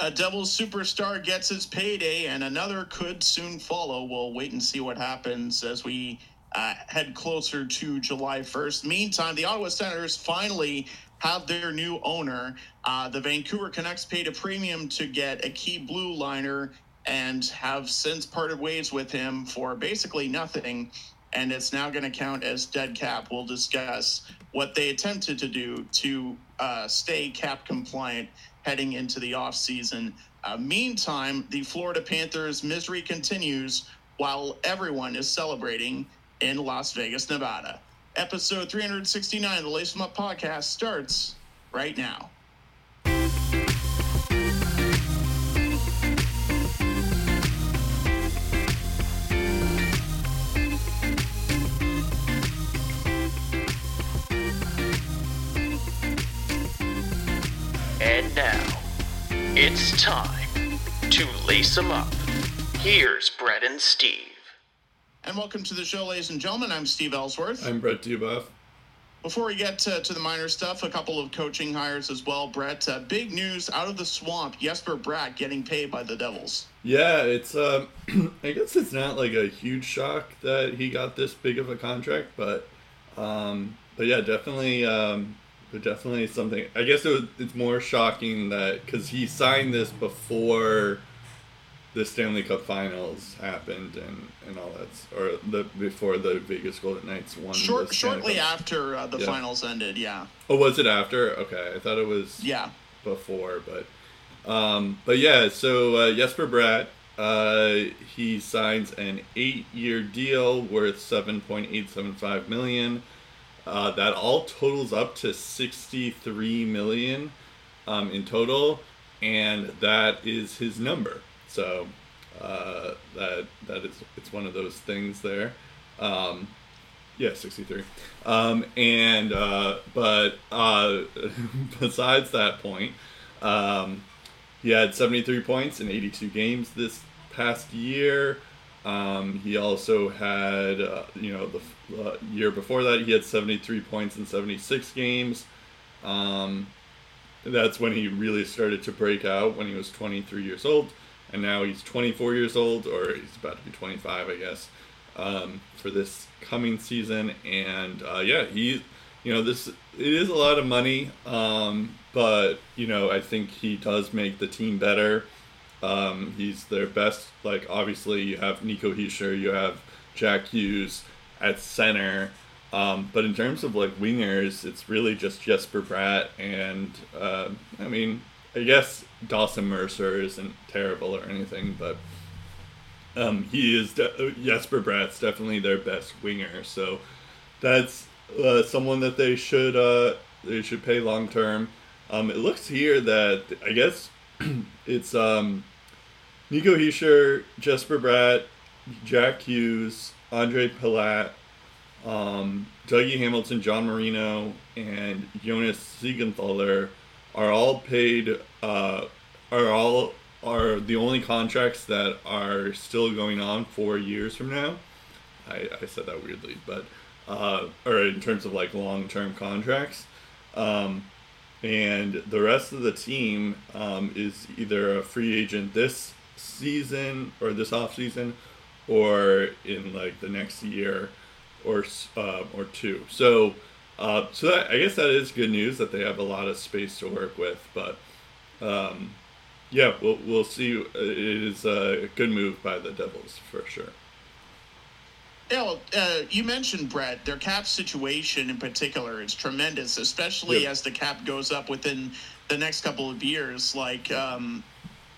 A Devils superstar gets his payday, and another could soon follow. We'll wait and see what happens as we uh, head closer to July 1st. Meantime, the Ottawa Senators finally have their new owner. Uh, the Vancouver Canucks paid a premium to get a key blue liner and have since parted ways with him for basically nothing. And it's now going to count as dead cap. We'll discuss what they attempted to do to uh, stay cap compliant heading into the offseason. Uh, meantime, the Florida Panthers' misery continues while everyone is celebrating in Las Vegas, Nevada. Episode 369 of the Lace Them Up podcast starts right now. It's time to lace them up. Here's Brett and Steve. And welcome to the show, ladies and gentlemen. I'm Steve Ellsworth. I'm Brett Dubuff. Before we get to, to the minor stuff, a couple of coaching hires as well, Brett. Uh, big news out of the swamp Jesper Bratt getting paid by the Devils. Yeah, it's, um, I guess it's not like a huge shock that he got this big of a contract, but, um, but yeah, definitely, um, but definitely something. I guess it was, it's more shocking that because he signed this before the Stanley Cup Finals happened and, and all that, or the before the Vegas Golden Knights won. Short, shortly Cup. after uh, the Yeah. finals ended, yeah. Oh, was it after? Okay, I thought it was Yeah. before, but um, but yeah. So uh, Jesper Bratt, uh, he signs an eight-year deal worth seven point eight seven five million. Uh, that all totals up to sixty-three million um, in total, and that is his number. So uh, that that is it's one of those things there. Um, yeah, 63. Um, and, uh, but uh, besides that point, um, he had 73 points in 82 games this past year. Um, he also had, uh, you know, the uh, year before that, he had 73 points in 76 games. Um, that's when he really started to break out when he was 23 years old. And now he's 24 years old, or he's about to be 25, I guess um, for this coming season. And uh, yeah, he, you know, this it is a lot of money, um, but you know, I think he does make the team better. Um, he's their best. Like obviously, you have Nico Hischier, you have Jack Hughes at center. Um, but in terms of like wingers, it's really just Jesper Bratt and uh, I mean, I guess Dawson Mercer isn't terrible or anything, but um, he is de- Jesper Bratt's definitely their best winger. So that's uh, someone that they should uh, they should pay long term. Um, it looks here that I guess it's um, Nico Hischier, Jesper Bratt, Jack Hughes, Andre Palat, um, Dougie Hamilton, John Marino, and Jonas Siegenthaler are all paid. Uh, are all are the only contracts that are still going on four years from now. I, I said that weirdly, but uh, or in terms of like long term contracts. Um, and the rest of the team um, is either a free agent this season or this off season, or in like the next year or uh, or two. So uh, so that, I guess that is good news that they have a lot of space to work with. But um, yeah, we'll we'll see. It is a good move by the Devils for sure. Yeah, well, uh, you mentioned Brett. Their cap situation in particular is tremendous, especially Yeah. as the cap goes up within the next couple of years. Like, um,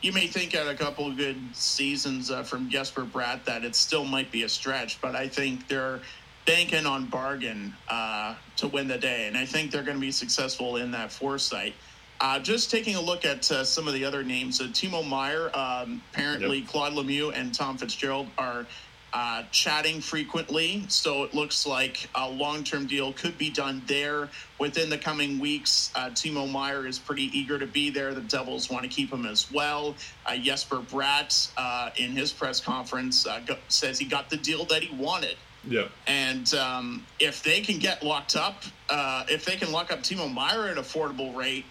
you may think at a couple of good seasons uh, from Jesper Bratt that it still might be a stretch, but I think they're banking on bargain uh, to win the day, and I think they're going to be successful in that foresight. Uh, just taking a look at uh, some of the other names, uh, Timo Meier, um, apparently Yep. Claude Lemieux and Tom Fitzgerald are uh, chatting frequently. So it looks like a long term deal could be done there within the coming weeks. Uh, Timo Meier is pretty eager to be there. The Devils want to keep him as well. Uh, Jesper Bratt, uh, in his press conference, uh, go- says he got the deal that he wanted. Yeah, And um, if they can get locked up, uh, if they can lock up Timo Meier at an affordable rate,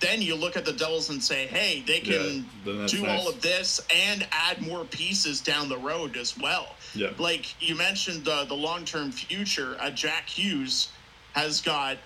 then you look at the Devils and say, hey, they can that's do nice. all of this and add more pieces down the road as well. Yeah. Like you mentioned, uh, the long term future. Uh, Jack Hughes has got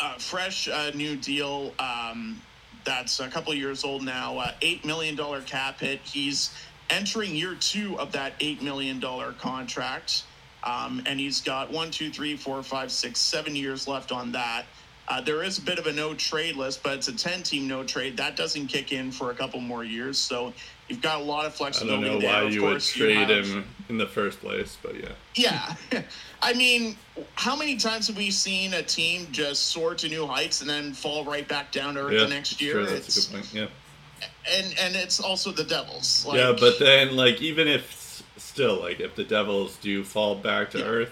a fresh uh, new deal um, that's a couple years old now. Uh, Eight million dollar cap hit. He's entering year two of that eight million dollar contract, um, and he's got one, two, three, four, five, six, seven years left on that. Uh, there is a bit of a no trade list, but it's a 10 team no trade. That doesn't kick in for a couple more years. So you've got a lot of I flexibility don't know there. why Of you would trade have- him in the first place, but yeah. yeah. I mean, how many times have we seen a team just soar to new heights and then fall right back down to earth yeah, the next year? Sure, that's it's, a good point. Yeah. and and it's also the Devils. Like, yeah, but then like even if still like if the Devils do fall back to Yeah. earth,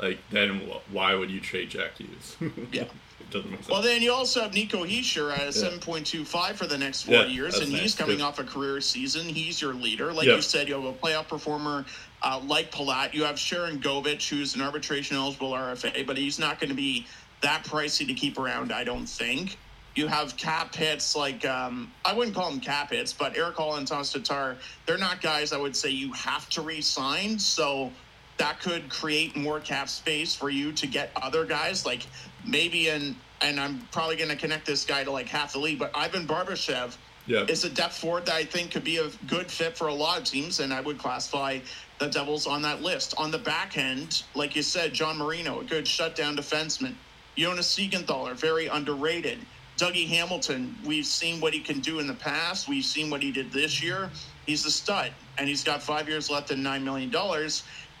like then wh- why would you trade Jack Hughes? Yeah. Doesn't make sense. Well, then you also have Nico Hischier at a seven point two five for the next four Yeah, years, and he's coming off a career season. He's your leader, like Yeah. you said. You have a playoff performer uh, like Palat. You have Sharangovich, who's an arbitration eligible RFA, but he's not going to be that pricey to keep around. I don't think. You have cap hits like um, I wouldn't call them cap hits, but Erik Haula and Tomas Tatar. They're not guys I would say you have to re-sign. So that could create more cap space for you to get other guys like maybe in and I'm probably going to connect this guy to like half the league, but Ivan Barbashev yeah. is a depth forward that I think could be a good fit for a lot of teams, and I would classify the Devils on that list. On the back end, like you said, John Marino, a good shutdown defenseman. Jonas Siegenthaler, very underrated. Dougie Hamilton, we've seen what he can do in the past. We've seen what he did this year. He's a stud, and he's got five years left and $9 million.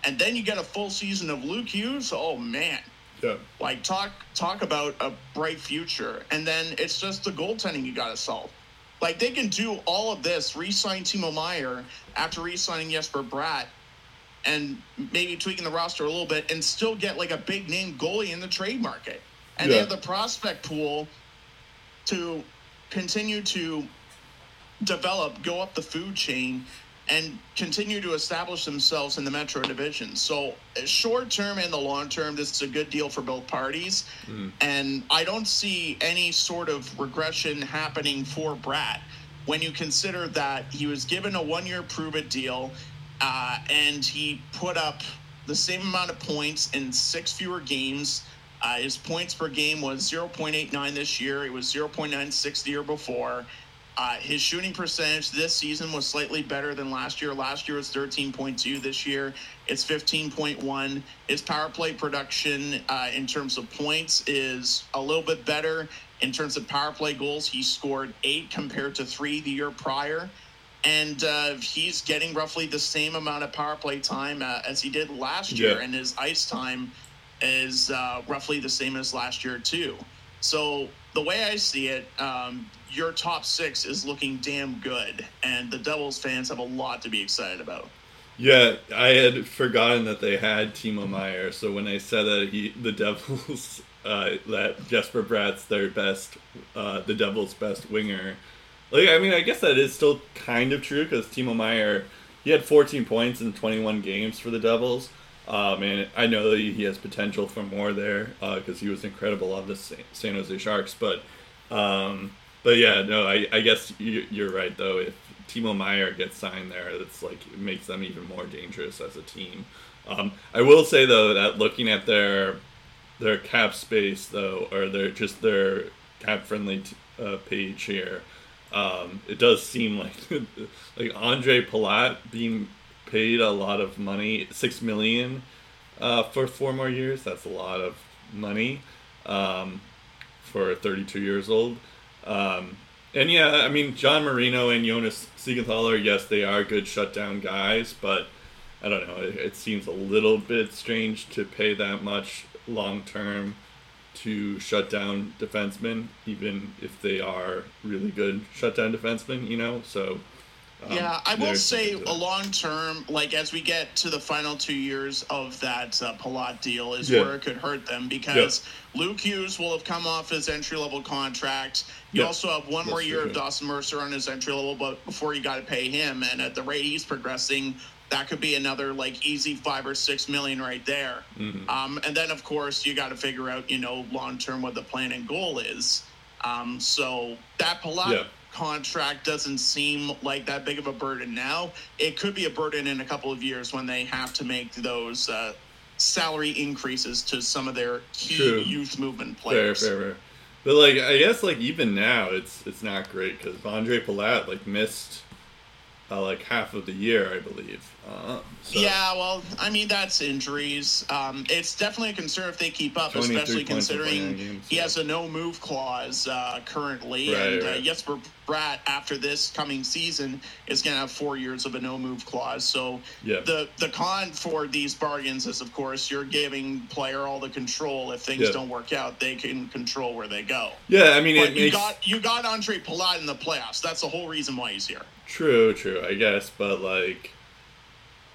And then you get a full season of Luke Hughes. Oh, man yeah. like talk talk about a bright future and then it's just the goaltending you got to solve. Like they can do all of this re-sign timo meier after re-signing jesper bratt and maybe tweaking the roster a little bit and still get like a big name goalie in the trade market. And they have the prospect pool to continue to develop go up the food chain and continue to establish themselves in the Metro Division. So, uh, short term and the long term, this is a good deal for both parties. And I don't see any sort of regression happening for Bratt when you consider that he was given a one year prove it deal uh, and he put up the same amount of points in six fewer games. Uh, his points per game was 0.89 this year. It was 0.96 the year before. Uh, his shooting percentage this season was slightly better than last year. Last year was 13.2. This year it's 15.1. His power play production uh, in terms of points is a little bit better. In terms of power play goals, he scored eight compared to three the year prior. And uh, he's getting roughly the same amount of power play time uh, as he did last year. And his ice time is uh, roughly the same as last year, too. So the way I see it, um, your top six is looking damn good, and the Devils fans have a lot to be excited about. Yeah, I had forgotten that they had Timo Meier. So when I said that he, the Devils, uh, that Jesper Bratt's their best, uh, the Devils' best winger. Like, I mean, I guess that is still kind of true because Timo Meier, he had 14 points in 21 games for the Devils. Um, and I know that he has potential for more there because he was incredible on the San Jose Sharks. But, um, but yeah, no, I, I guess you, you're right though. If Timo Meier gets signed there, it's like it makes them even more dangerous as a team. Um, I will say though that looking at their their cap space though, or their just their cap friendly t- uh, page here, um, it does seem like like Andre Palat being paid a lot of money, six million uh, for four more years. That's a lot of money um, for 32 years old. Um, and yeah, I mean, John Marino and Jonas Siegenthaler, yes, they are good shutdown guys, but I don't know. It, it seems a little bit strange to pay that much long term to shut down defensemen, even if they are really good shutdown defensemen, you know? So. Um, yeah, I will say a long term, like as we get to the final two years of that uh, Palat deal, is Yeah. where it could hurt them because Luke Hughes will have come off his entry level contract. You Yeah, also have one more year true, of. Dawson Mercer on his entry level, but before you got to pay him, and at the rate he's progressing, that could be another like easy five or six million right there. Mm-hmm. Um, and then of course you got to figure out, you know, long term what the plan and goal is. Um, so that Palat Yeah. Contract doesn't seem like that big of a burden now. It could be a burden in a couple of years when they have to make those uh, salary increases to some of their key True. youth movement Fair, players. fair, fair. But like, I guess like even now, it's it's not great because Andre Palat like missed uh, like half of the year, I believe. Uh, so Yeah, well, I mean that's injuries. Um, it's definitely a concern if they keep up, especially considering 49 games, he has a no move clause uh, currently, Right, and Uh, right. Jesper Bratt after this coming season is going to have four years of a no move clause. So Yeah. the the con for these bargains is, of course, you're giving player all the control. If things Yeah. don't work out, they can control where they go. Yeah, I mean, it you got you got Andre Palat in the playoffs. That's the whole reason why he's here. true, true, I guess, but like,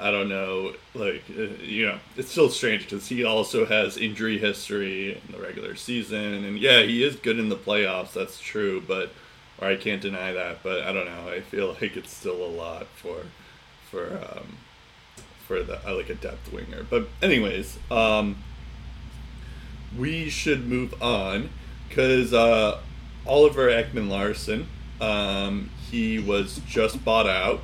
I don't know, like, uh, you know, it's still strange because he also has injury history in the regular season, and yeah, he is good in the playoffs. That's true, but or I can't deny that, but I don't know. I feel like it's still a lot for for um, for the uh, like a depth winger. But anyways, um, we should move on because uh, Oliver Ekman-Larsson, um, he was just bought out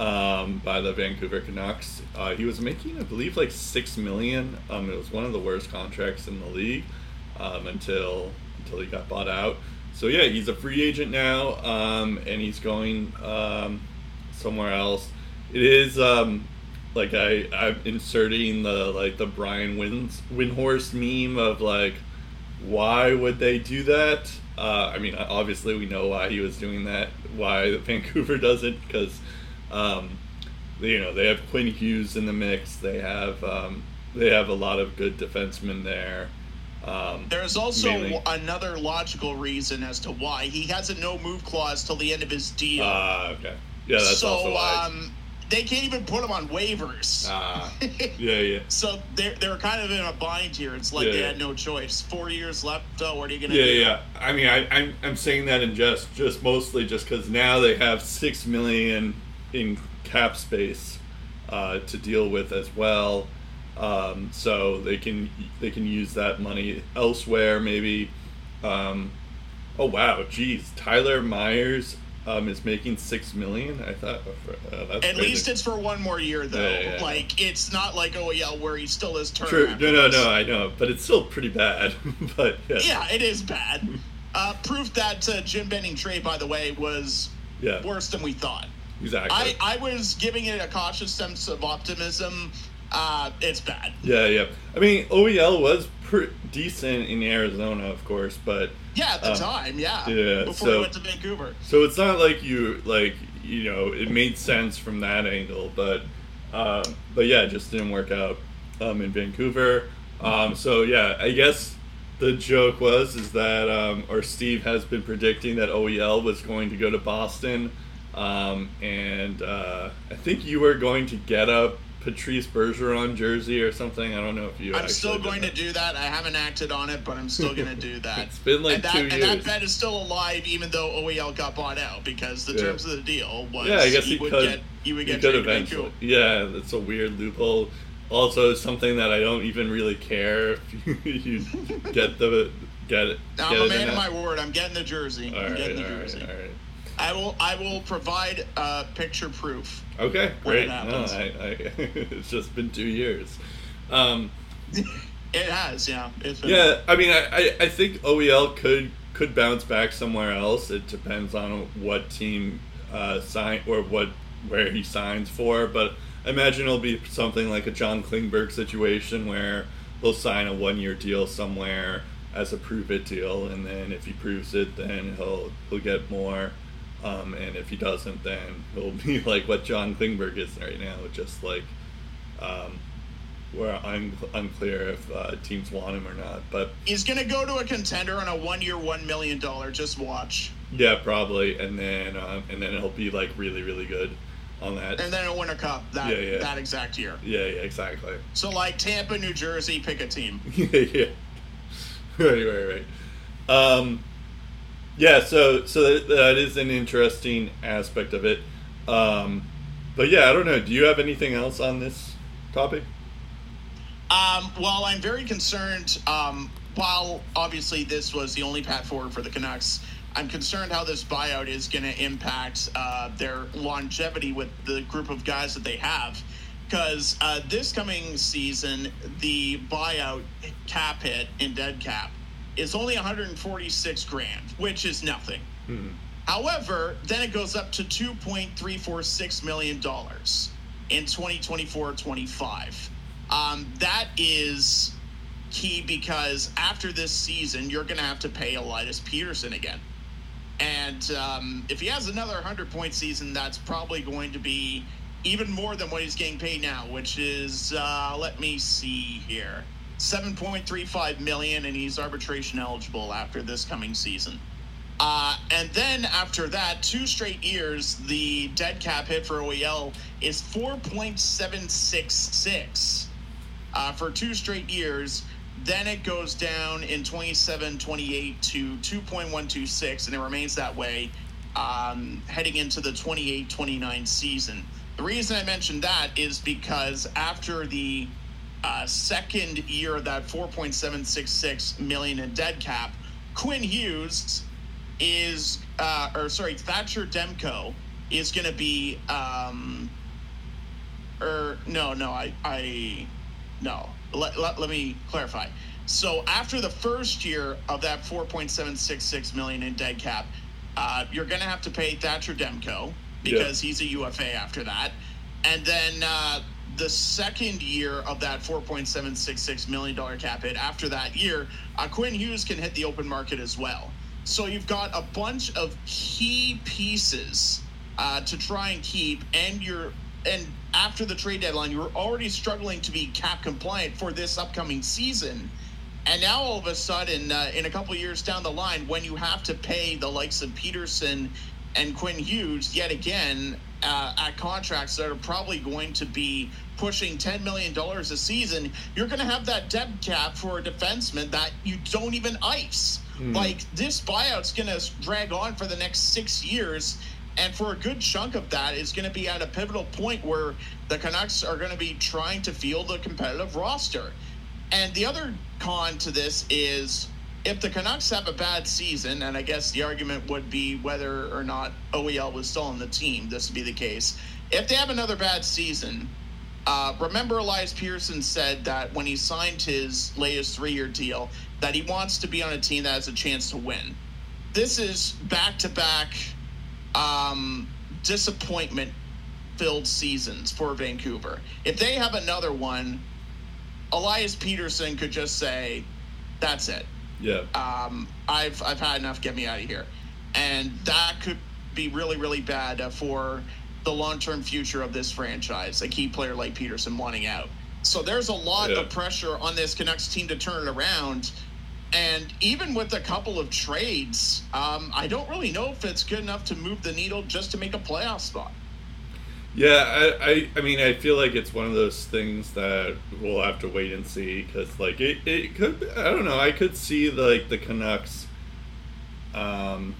um, by the Vancouver Canucks. Uh, he was making, I believe, like six million. Um, it was one of the worst contracts in the league um, until until he got bought out. So yeah, he's a free agent now, um, and he's going um, somewhere else. It is um, like I I'm inserting the like the Brian Wins Windhorst meme of like why would they do that? Uh, I mean, obviously we know why he was doing that. Why Vancouver doesn't because um, you know they have Quinn Hughes in the mix. They have um, they have a lot of good defensemen there. Um, There's also mainly- another logical reason as to why he has a no move clause till the end of his deal. Ah, okay. Yeah, that's so also why. um, they can't even put him on waivers. ah, yeah, yeah. so they're they're kind of in a bind here. It's like Yeah, they yeah. had no choice. Four years left. Oh, what are you gonna Yeah, do? yeah. yeah. I mean, I, I'm I'm saying that in just just mostly just because now they have six million in cap space uh, to deal with as well, um, so they can they can use that money elsewhere. Maybe. Um, oh wow, geez, Tyler Myers um, is making six million. I thought uh, that's At crazy. least it's for one more year, though. Yeah, yeah, yeah. Like it's not like OEL where he still is term. True. No, no, no. I know, but it's still pretty bad. but yeah, Yeah, it is bad. Uh, proof that uh, Jim Benning trade, by the way, was yeah, worse than we thought. Exactly. I, I was giving it a cautious sense of optimism. Uh, it's bad. Yeah, yeah. I mean, OEL was pretty decent in Arizona, of course, but Yeah, at the Um, time, yeah. yeah, Before so- we went to Vancouver. so it's not like you like you know it made sense from that angle, but uh, but yeah, it just didn't work out um, in Vancouver. Um, so yeah, I guess the joke was is that um, or Steve has been predicting that OEL was going to go to Boston, um, and uh, I think you were going to get a Patrice Bergeron jersey or something. I don't know if you. I'm still going to do that. I haven't acted on it, but I'm still going to do that. It's been like and that, two And years. that bet is still alive, even though OEL got bought out, because the Yeah. terms of the deal was Yeah, I guess he, he would could. get he would he could eventually. Yeah, that's a weird loophole. Also, something that I don't even really care if you get the get it. Now, get I'm a man of my word. I'm getting the jersey. All I'm right, getting the all right, jersey. all right. I will. I will provide uh, picture proof. Okay, When it great. No. I, I, it's just been two years. Um, It has, yeah. Yeah, I mean, I, I, I think OEL could could bounce back somewhere else. It depends on what team uh, sign or what where he signs for. But I imagine it'll be something like a John Klingberg situation where he'll sign a one year deal somewhere as a prove it deal, and then if he proves it, then he'll he'll get more. Um, and if he doesn't, then he'll be like what John Klingberg is right now, just like um, where I'm unclear if uh, teams want him or not. But He's gonna go to a contender on a one-year, one million dollar. Just watch, yeah, probably, and then um, and then he'll be like really really good on that. and then a cup that Yeah, yeah. that exact year. yeah, yeah, exactly. So like Tampa, New Jersey, pick a team. yeah, yeah. Right, right, right. Um, yeah, so so that, is an interesting aspect of it. Um, but yeah, I don't know. Do you have anything else on this topic? Um, well, I'm very concerned. Um, while obviously this was the only path forward for the Canucks, I'm concerned how this buyout is going to impact uh, their longevity with the group of guys that they have. Because uh, this coming season, the buyout cap hit in dead cap is only 146 grand, which is nothing. Hmm. However, then it goes up to 2.346 million dollars in 2024-25. Um, that is key because after this season, you're going to have to pay Elias Pettersson again. And um, if he has another 100 point season, that's probably going to be even more than what he's getting paid now, which is, uh, let me see here, 7.35 million, and he's arbitration eligible after this coming season. Uh, and then after that, two straight years, the dead cap hit for OEL is 4.766 uh, for two straight years. Then it goes down in 27 28 to 2.126, and it remains that way um, heading into the 28 29 season. The reason I mentioned that is because after the uh, second year of that 4.766 million in dead cap, Quinn Hughes is, uh, or sorry, Thatcher Demko is going to be, um, or er, no, no, I, I, no, let, let, let me clarify. So after the first year of that 4.766 million in dead cap, uh, you're going to have to pay Thatcher Demko because he's a UFA after that, and then uh, the second year of that 4.766 million dollar cap hit. After that year, uh, Quinn Hughes can hit the open market as well. So you've got a bunch of key pieces uh, to try and keep, and you're and after the trade deadline, you were already struggling to be cap compliant for this upcoming season. And now all of a sudden, uh, in a couple years down the line, when you have to pay the likes of Pettersson and Quinn Hughes yet again uh, at contracts that are probably going to be pushing $10 million a season, you're going to have that dead cap for a defenseman that you don't even ice. Mm. Like, this buyout's going to drag on for the next six years and for a good chunk of that, it's going to be at a pivotal point where the Canucks are going to be trying to field a competitive roster. And the other con to this is if the Canucks have a bad season, and I guess the argument would be whether or not OEL was still on the team, this would be the case. If they have another bad season, uh, remember Elias Pettersson said that when he signed his latest three year deal, that he wants to be on a team that has a chance to win. This is back to back um, disappointment filled seasons for Vancouver. If they have another one, Elias Pettersson could just say, "That's it. Yeah. Um, I've I've had enough. Get me out of here," and that could be really really bad uh, for the long term future of this franchise. A key player like Pettersson wanting out. So there's a lot yeah. of pressure on this Canucks team to turn it around. And even with a couple of trades, um, I don't really know if it's good enough to move the needle just to make a playoff spot. Yeah, I, I, I mean, I feel like it's one of those things that we'll have to wait and see because, like, it, it could. I don't know. I could see like the Canucks, um,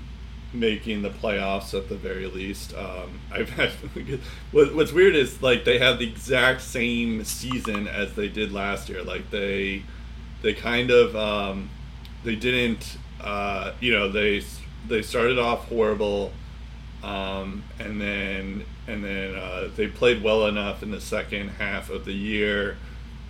making the playoffs at the very least. Um, I've had what, what's weird is like they have the exact same season as they did last year. Like they, they kind of um, they didn't uh, you know they they started off horrible um, and then and then uh, they played well enough in the second half of the year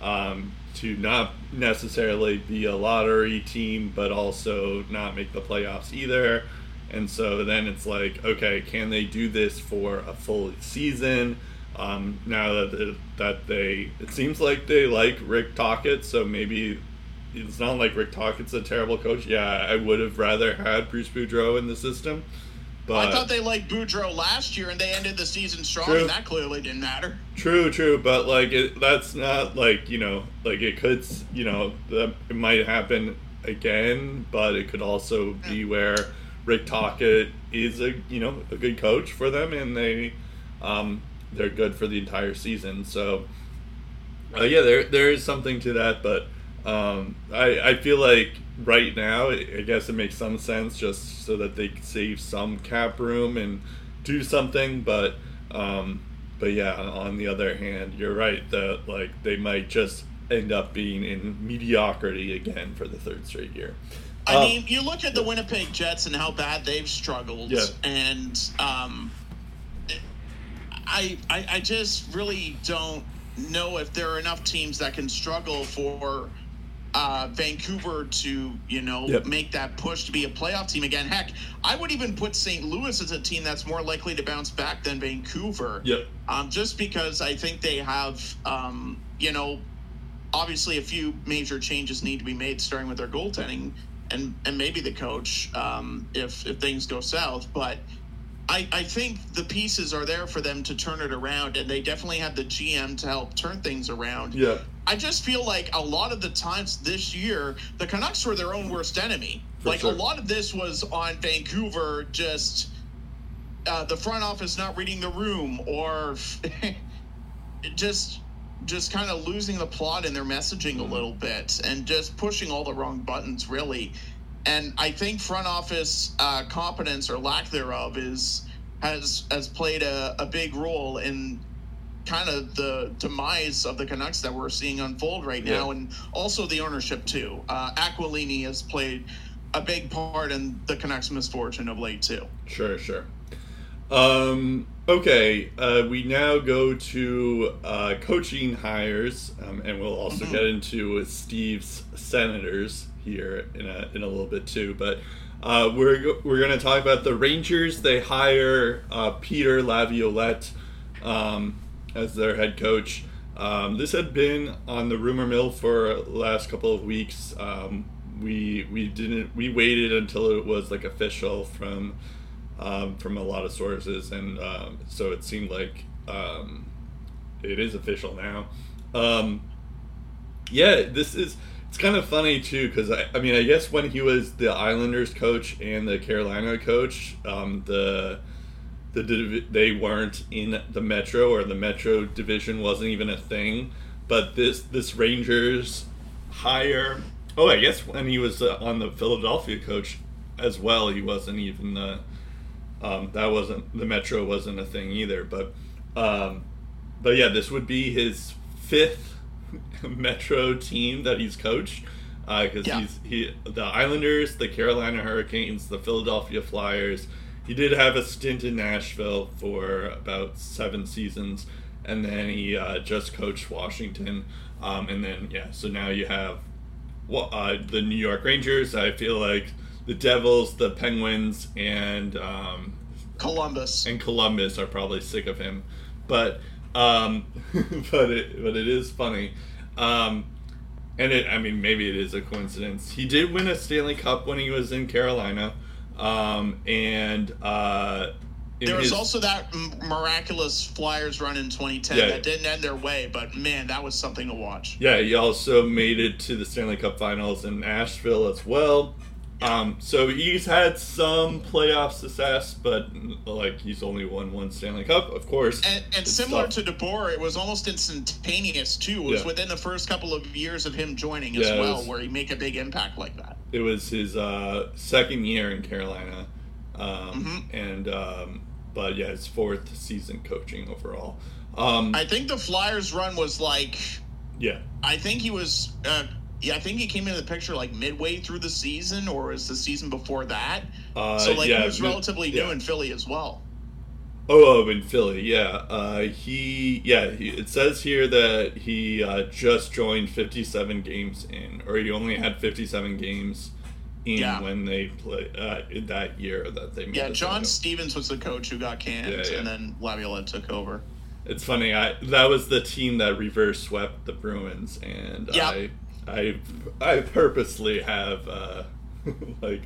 um, to not necessarily be a lottery team but also not make the playoffs either and so then it's like okay can they do this for a full season um, now that, that they it seems like they like Rick Tocchet so maybe it's not like Rick Tocchet's a terrible coach. Yeah, I would have rather had Bruce Boudreau in the system. But I thought they liked Boudreau last year, and they ended the season strong, true. and that clearly didn't matter. True, true, but like it, that's not like you know, like it could, you know, that it might happen again, but it could also be where Rick Tocchet is a you know a good coach for them, and they um, they're good for the entire season. So uh, yeah, there there is something to that, but um, I, I feel like right now, I guess it makes some sense just so that they can save some cap room and do something. But um, but yeah, on the other hand, you're right that like they might just end up being in mediocrity again for the third straight year. I Uh, mean, you look at the Winnipeg Jets and how bad they've struggled, Yeah. and um, I, I I just really don't know if there are enough teams that can struggle for uh, Vancouver to you know Yep. make that push to be a playoff team again. Heck, I would even put St. Louis as a team that's more likely to bounce back than Vancouver. Yep. Um, just because I think they have, um, you know, obviously a few major changes need to be made, starting with their goaltending and and maybe the coach um, if if things go south. But I I think the pieces are there for them to turn it around, and they definitely have the GM to help turn things around. Yeah. I just feel like a lot of the times this year, the Canucks were their own worst enemy. For like sure. a lot of this was on Vancouver, just uh, the front office not reading the room, or just just kind of losing the plot in their messaging a little bit, and just pushing all the wrong buttons, really. And I think front office uh, competence or lack thereof is has has played a, a big role in kind of the demise of the Canucks that we're seeing unfold right now, Yeah. and also the ownership too. Uh, Aquilini has played a big part in the Canucks' misfortune of late too. Sure, sure. Um, okay, uh, we now go to uh, coaching hires, um, and we'll also Mhm. get into Steve's Senators here in a, in a little bit too. But uh, we're we're going to talk about the Rangers. They hire uh, Peter Laviolette um, as their head coach. Um, this had been on the rumor mill for the last couple of weeks. Um, we we didn't we waited until it was like official from um, from a lot of sources, and um, so it seemed like um, it is official now. Um, yeah, this is it's kind of funny too because I, I mean I guess when he was the Islanders coach and the Carolina coach, um, the the they weren't in the Metro or the Metro division wasn't even a thing. But this this Rangers hire. Oh, I guess when he was uh, on the Philadelphia coach as well, he wasn't even the. Um, that wasn't the Metro wasn't a thing either. But um, but yeah, this would be his fifth Metro team that he's coached because Yeah. he's he the Islanders, the Carolina Hurricanes, the Philadelphia Flyers. He did have a stint in Nashville for about seven seasons, and then he uh, just coached Washington. Um, and then yeah, so now you have uh, the New York Rangers. I feel like the Devils, the Penguins, and um, Columbus. and Columbus are probably sick of him, but um, but it but it is funny, um, and it I mean maybe it is a coincidence. He did win a Stanley Cup when he was in Carolina, um, and uh, There was his- also that miraculous Flyers run in 2010 Yeah. that didn't end their way, but man, that was something to watch. Yeah, he also made it to the Stanley Cup Finals in Nashville as well. Um, so he's had some playoff success, but like he's only won one Stanley Cup, of course. And, and similar tough. to DeBoer, it was almost instantaneous too. It was Yeah. within the first couple of years of him joining as Yeah, well, was- where he make a big impact like that. it was his uh, second year in Carolina, um, Mhm. and um, but yeah, his fourth season coaching overall. Um, I think the Flyers run was like, yeah, I think he was, uh, yeah, I think he came into the picture like midway through the season, or was the season before that? uh, so like yeah, he was mid- relatively yeah. new in Philly as well. Oh, oh, in Philly, yeah. Uh, he, yeah. He, it says here that he uh, just joined 57 games in, or he only had 57 games in Yeah. when they play uh, in that year that they made. Yeah, John Stevens was the coach who got canned, and then Laviolette took over. It's funny. I that was the team that reverse swept the Bruins, and Yeah. I, I, I purposely have uh, like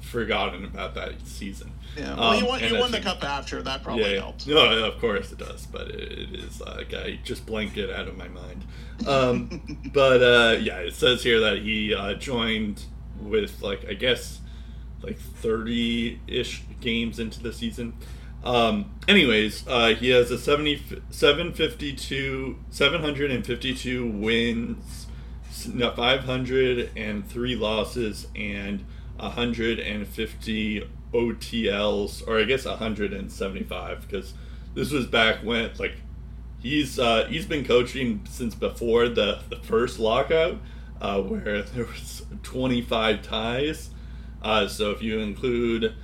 forgotten about that season. Yeah, well, you Um, won, you won the cup after. That probably yeah, helped. No, of course it does, but it, it is like I just blanked it out of my mind. Um, but uh, yeah, it says here that he uh, joined with like I guess like thirty ish games into the season. Um, anyways, uh, he has a 70, 752, 752 wins, 503 losses, and 150 OTLs, or I guess 175, because this was back when, like, he's uh, he's been coaching since before the the first lockout, uh, where there was 25 ties. Uh, so if you include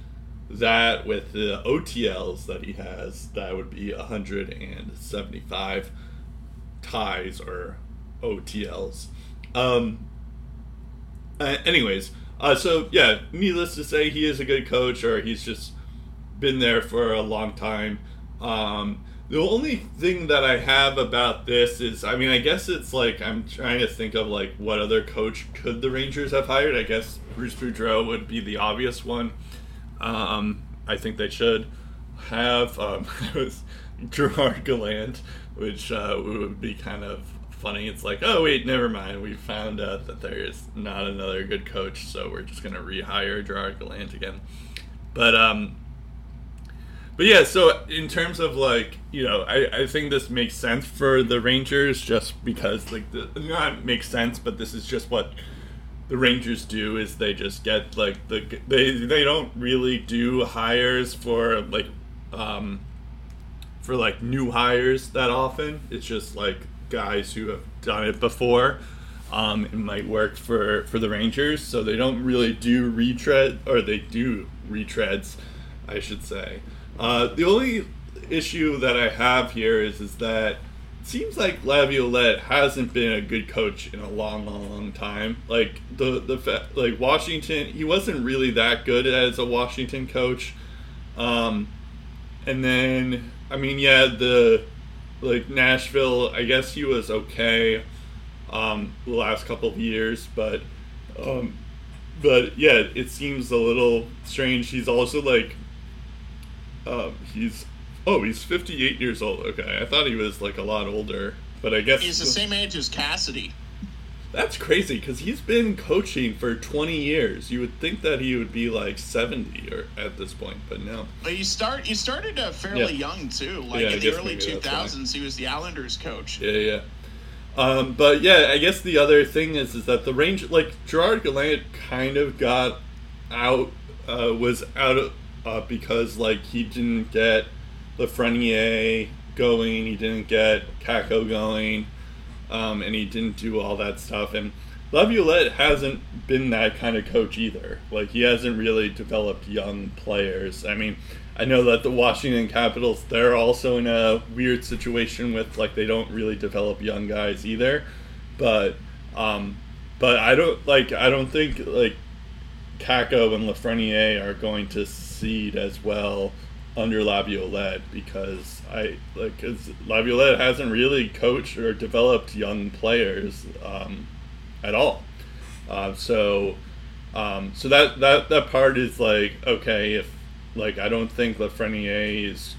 that with the OTLs that he has, that would be 175 ties or OTLs. Um, uh, anyways, uh, so yeah, needless to say, he is a good coach, or he's just been there for a long time. Um, the only thing that I have about this is, I mean, I guess it's like I'm trying to think of like what other coach could the Rangers have hired. I guess Bruce Boudreau would be the obvious one. Um, I think they should have um, Gerard Gallant, which uh, would be kind of funny. It's like, oh wait, never mind. We found out that there is not another good coach, so we're just gonna rehire Gerard Gallant again. But um, but yeah, so in terms of like, you know, I, I think this makes sense for the Rangers just because like the not makes sense, but this is just what the Rangers do is they just get like the they they don't really do hires for like um for like new hires that often. It's just like guys who have done it before. Um, it might work for for the Rangers, so they don't really do retread or they do retreads, I should say. Uh, the only issue that I have here is is that it seems like Laviolette hasn't been a good coach in a long, long, long time. Like the the like Washington, he wasn't really that good as a Washington coach. Um, and then I mean, yeah, the like Nashville, I guess he was okay um, the last couple of years, but um, but yeah, it seems a little strange. He's also like um, he's oh, he's 58 years old. Okay, I thought he was like a lot older, but I guess he's the same age as Cassidy. That's crazy because he's been coaching for 20 years. You would think that he would be like 70 or at this point, but no. But you start you started uh, fairly yeah. young too. Like yeah, in the early 2000s, he was the Islanders coach. Yeah, yeah. Um, but yeah, I guess the other thing is is that the range, like Gerard Gallant, kind of got out, uh, was out of uh, because like he didn't get Lafreniere going, he didn't get Kakko going, um, and he didn't do all that stuff. And Laviolette hasn't been that kind of coach either. Like he hasn't really developed young players. I mean, I know that the Washington Capitals they're also in a weird situation with like they don't really develop young guys either. But um, but I don't like I don't think like Kakko and Lafreniere are going to seed as well under Laviolette because I like because Laviolette hasn't really coached or developed young players um, at all. Uh, so um, so that that that part is like okay if like I don't think Lafreniere is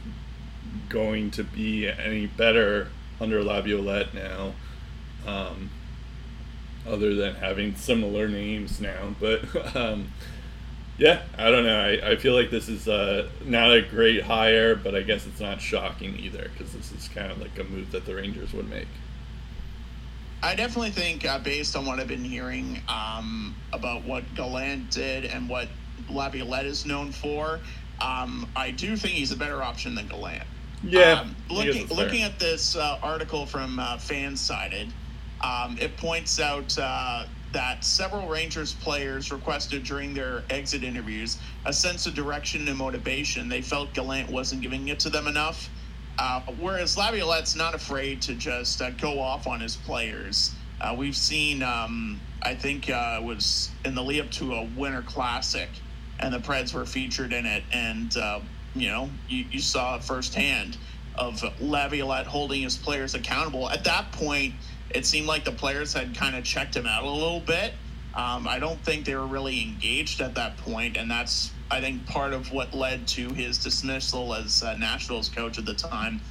going to be any better under Laviolette now. Um, other than having similar names now, but um, yeah, I don't know. I, I feel like this is uh, not a great hire, but I guess it's not shocking either because this is kind of like a move that the Rangers would make. I definitely think, uh, based on what I've been hearing um, about what Gallant did and what Laviolette is known for, um, I do think he's a better option than Gallant. Yeah. Um, looking, looking at this uh, article from uh, Fansided, um, it points out uh, that several Rangers players requested during their exit interviews a sense of direction and motivation. They felt Gallant wasn't giving it to them enough. Uh, whereas Laviolette's not afraid to just uh, go off on his players. Uh, we've seen, um, I think uh, it was in the lead up to a Winter Classic, and the Preds were featured in it. And, uh, you know, you, you saw firsthand of Laviolette holding his players accountable. At that point, it seemed like the players had kind of checked him out a little bit. Um, I don't think they were really engaged at that point, and that's I think part of what led to his dismissal as uh, Nashville's coach at the time.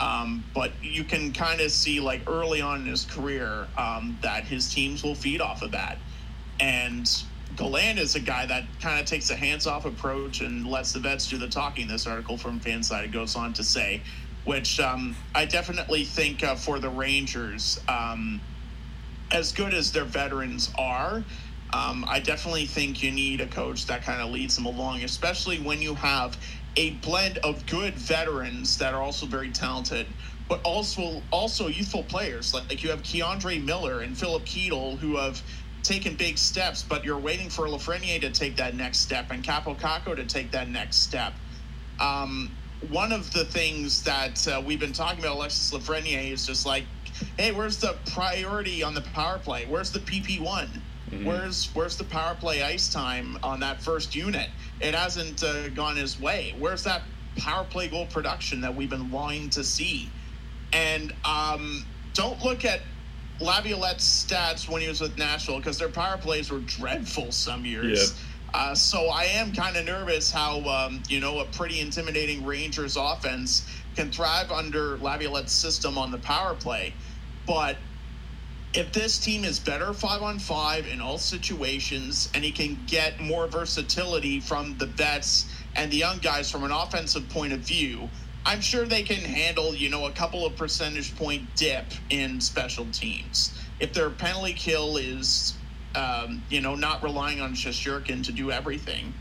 Um, but you can kind of see like early on in his career um, that his teams will feed off of that, and Gallant is a guy that kind of takes a hands-off approach and lets the vets do the talking. This article from Fansided goes on to say which um, I definitely think uh, for the Rangers, um, as good as their veterans are, um, I definitely think you need a coach that kind of leads them along, especially when you have a blend of good veterans that are also very talented, but also also youthful players. Like, like you have K'Andre Miller and Filip Chytil who have taken big steps, but you're waiting for Lafreniere to take that next step and Kaapo Kakko to take that next step. Um, one of the things that uh, we've been talking about Alexis Lafreniere is just like, hey, where's the priority on the power play? Where's the PP one? Mm-hmm. Where's where's the power play ice time on that first unit? It hasn't uh, gone his way. Where's that power play goal production that we've been longing to see? And um, don't look at Laviolette's stats when he was with Nashville because their power plays were dreadful some years. Yeah. Uh, so I am kind of nervous how um, you know a pretty intimidating Rangers offense can thrive under Laviolette's system on the power play, but if this team is better five on five in all situations and he can get more versatility from the vets and the young guys from an offensive point of view, I'm sure they can handle, you know, a couple of percentage point dip in special teams. If their penalty kill is, um, you know, not relying on Shesterkin to do everything,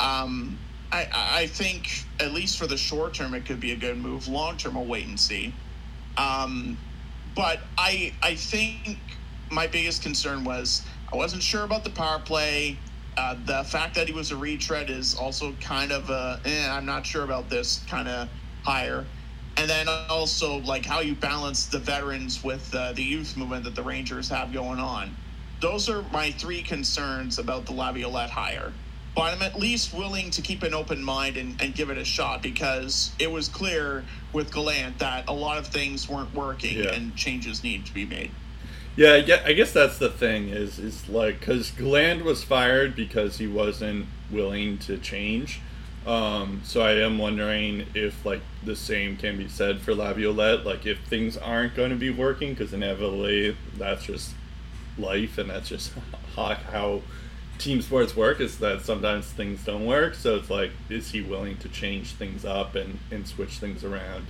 um, I, I think at least for the short term it could be a good move. Long term, we'll wait and see. Um, but I I think my biggest concern was I wasn't sure about the power play. Uh, the fact that he was a retread is also kind of a eh, I'm not sure about this kind of hire. And then also like how you balance the veterans with uh, the youth movement that the Rangers have going on. Those are my three concerns about the Laviolette hire. But I'm at least willing to keep an open mind and, and give it a shot because it was clear with Gallant that a lot of things weren't working yeah. and changes need to be made. Yeah, yeah, I guess that's the thing is is like because Gallant was fired because he wasn't willing to change, um, so I am wondering if like the same can be said for Laviolette. Like if things aren't going to be working, because inevitably that's just life, and that's just how, how team sports work. Is that sometimes things don't work. So it's like, is he willing to change things up and and switch things around?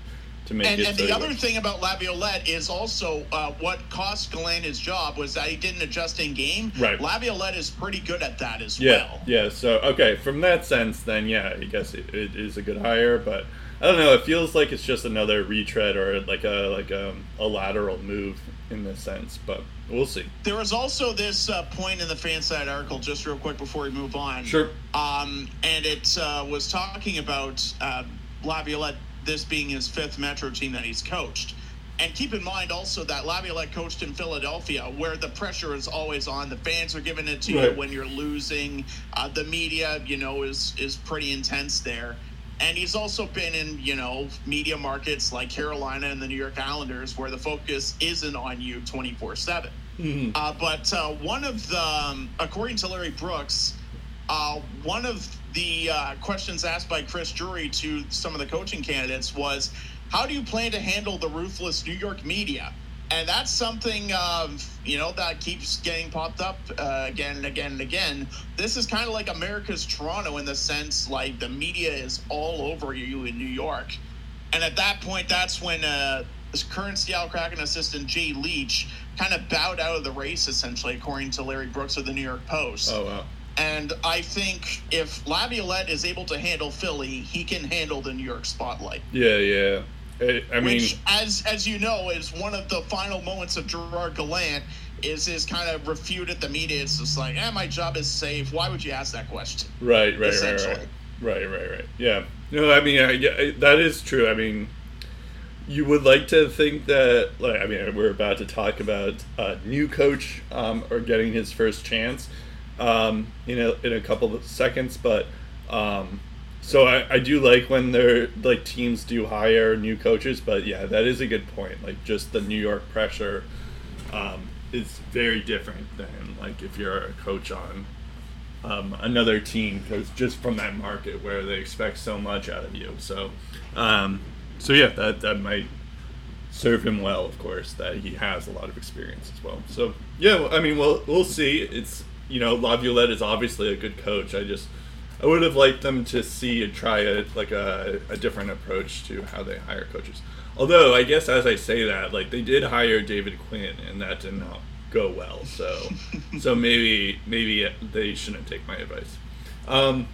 to make and, it. And the other thing about Laviolette is also uh, what cost Gallant his job was that he didn't adjust in game. Right. Laviolette is pretty good at that as yeah, well. Yeah. So okay, from that sense, then yeah, I guess it, it is a good hire, but. I don't know. It feels like it's just another retread or like a like a, um, a lateral move in this sense, but we'll see. There was also this uh, point in the FanSided article, just real quick before we move on. Sure. Um, and it uh, was talking about uh, Laviolette this being his fifth Metro team that he's coached. And keep in mind also that Laviolette coached in Philadelphia, where the pressure is always on. The fans are giving it to right. you when you're losing. Uh, the media, you know, is is pretty intense there. And he's also been in, you know, media markets like Carolina and the New York Islanders, where the focus isn't on you 24 7. Mm-hmm. Uh, but uh, one of the, um, according to Larry Brooks, uh, one of the uh, questions asked by Chris Drury to some of the coaching candidates was, "How do you plan to handle the ruthless New York media?" And that's something um, you know that keeps getting popped up uh, again and again and again. This is kind of like America's Toronto in the sense like the media is all over you in New York, and at that point, that's when uh, current Seattle Kraken assistant Jay Leach kind of bowed out of the race, essentially, according to Larry Brooks of the New York Post. Oh wow. And I think if Laviolette is able to handle Philly, he can handle the New York spotlight. Yeah, yeah. I, I mean, which, as as you know, is one of the final moments of Gerard Gallant. Is his kind of refuted the media? It's just like, eh, my job is safe. Why would you ask that question? Right, right, right, right, right, right, right. Yeah. No, I mean, I, I, that is true. I mean, you would like to think that, like, I mean, we're about to talk about a new coach um, or getting his first chance um, you know, in a couple of seconds. But um, so I, I do like when they're like teams do hire new coaches. But yeah, that is a good point. Like just the New York pressure um, is very different than like if you're a coach on um, another team because just from that market where they expect so much out of you. So, um, so yeah, that that might serve him well, of course, that he has a lot of experience as well. So yeah, I mean, we'll we'll see. It's you know, Laviolette is obviously a good coach. I just I would have liked them to see and try a like a, a different approach to how they hire coaches. Although I guess as I say that, like they did hire David Quinn and that did not go well. So so maybe maybe they shouldn't take my advice. Um,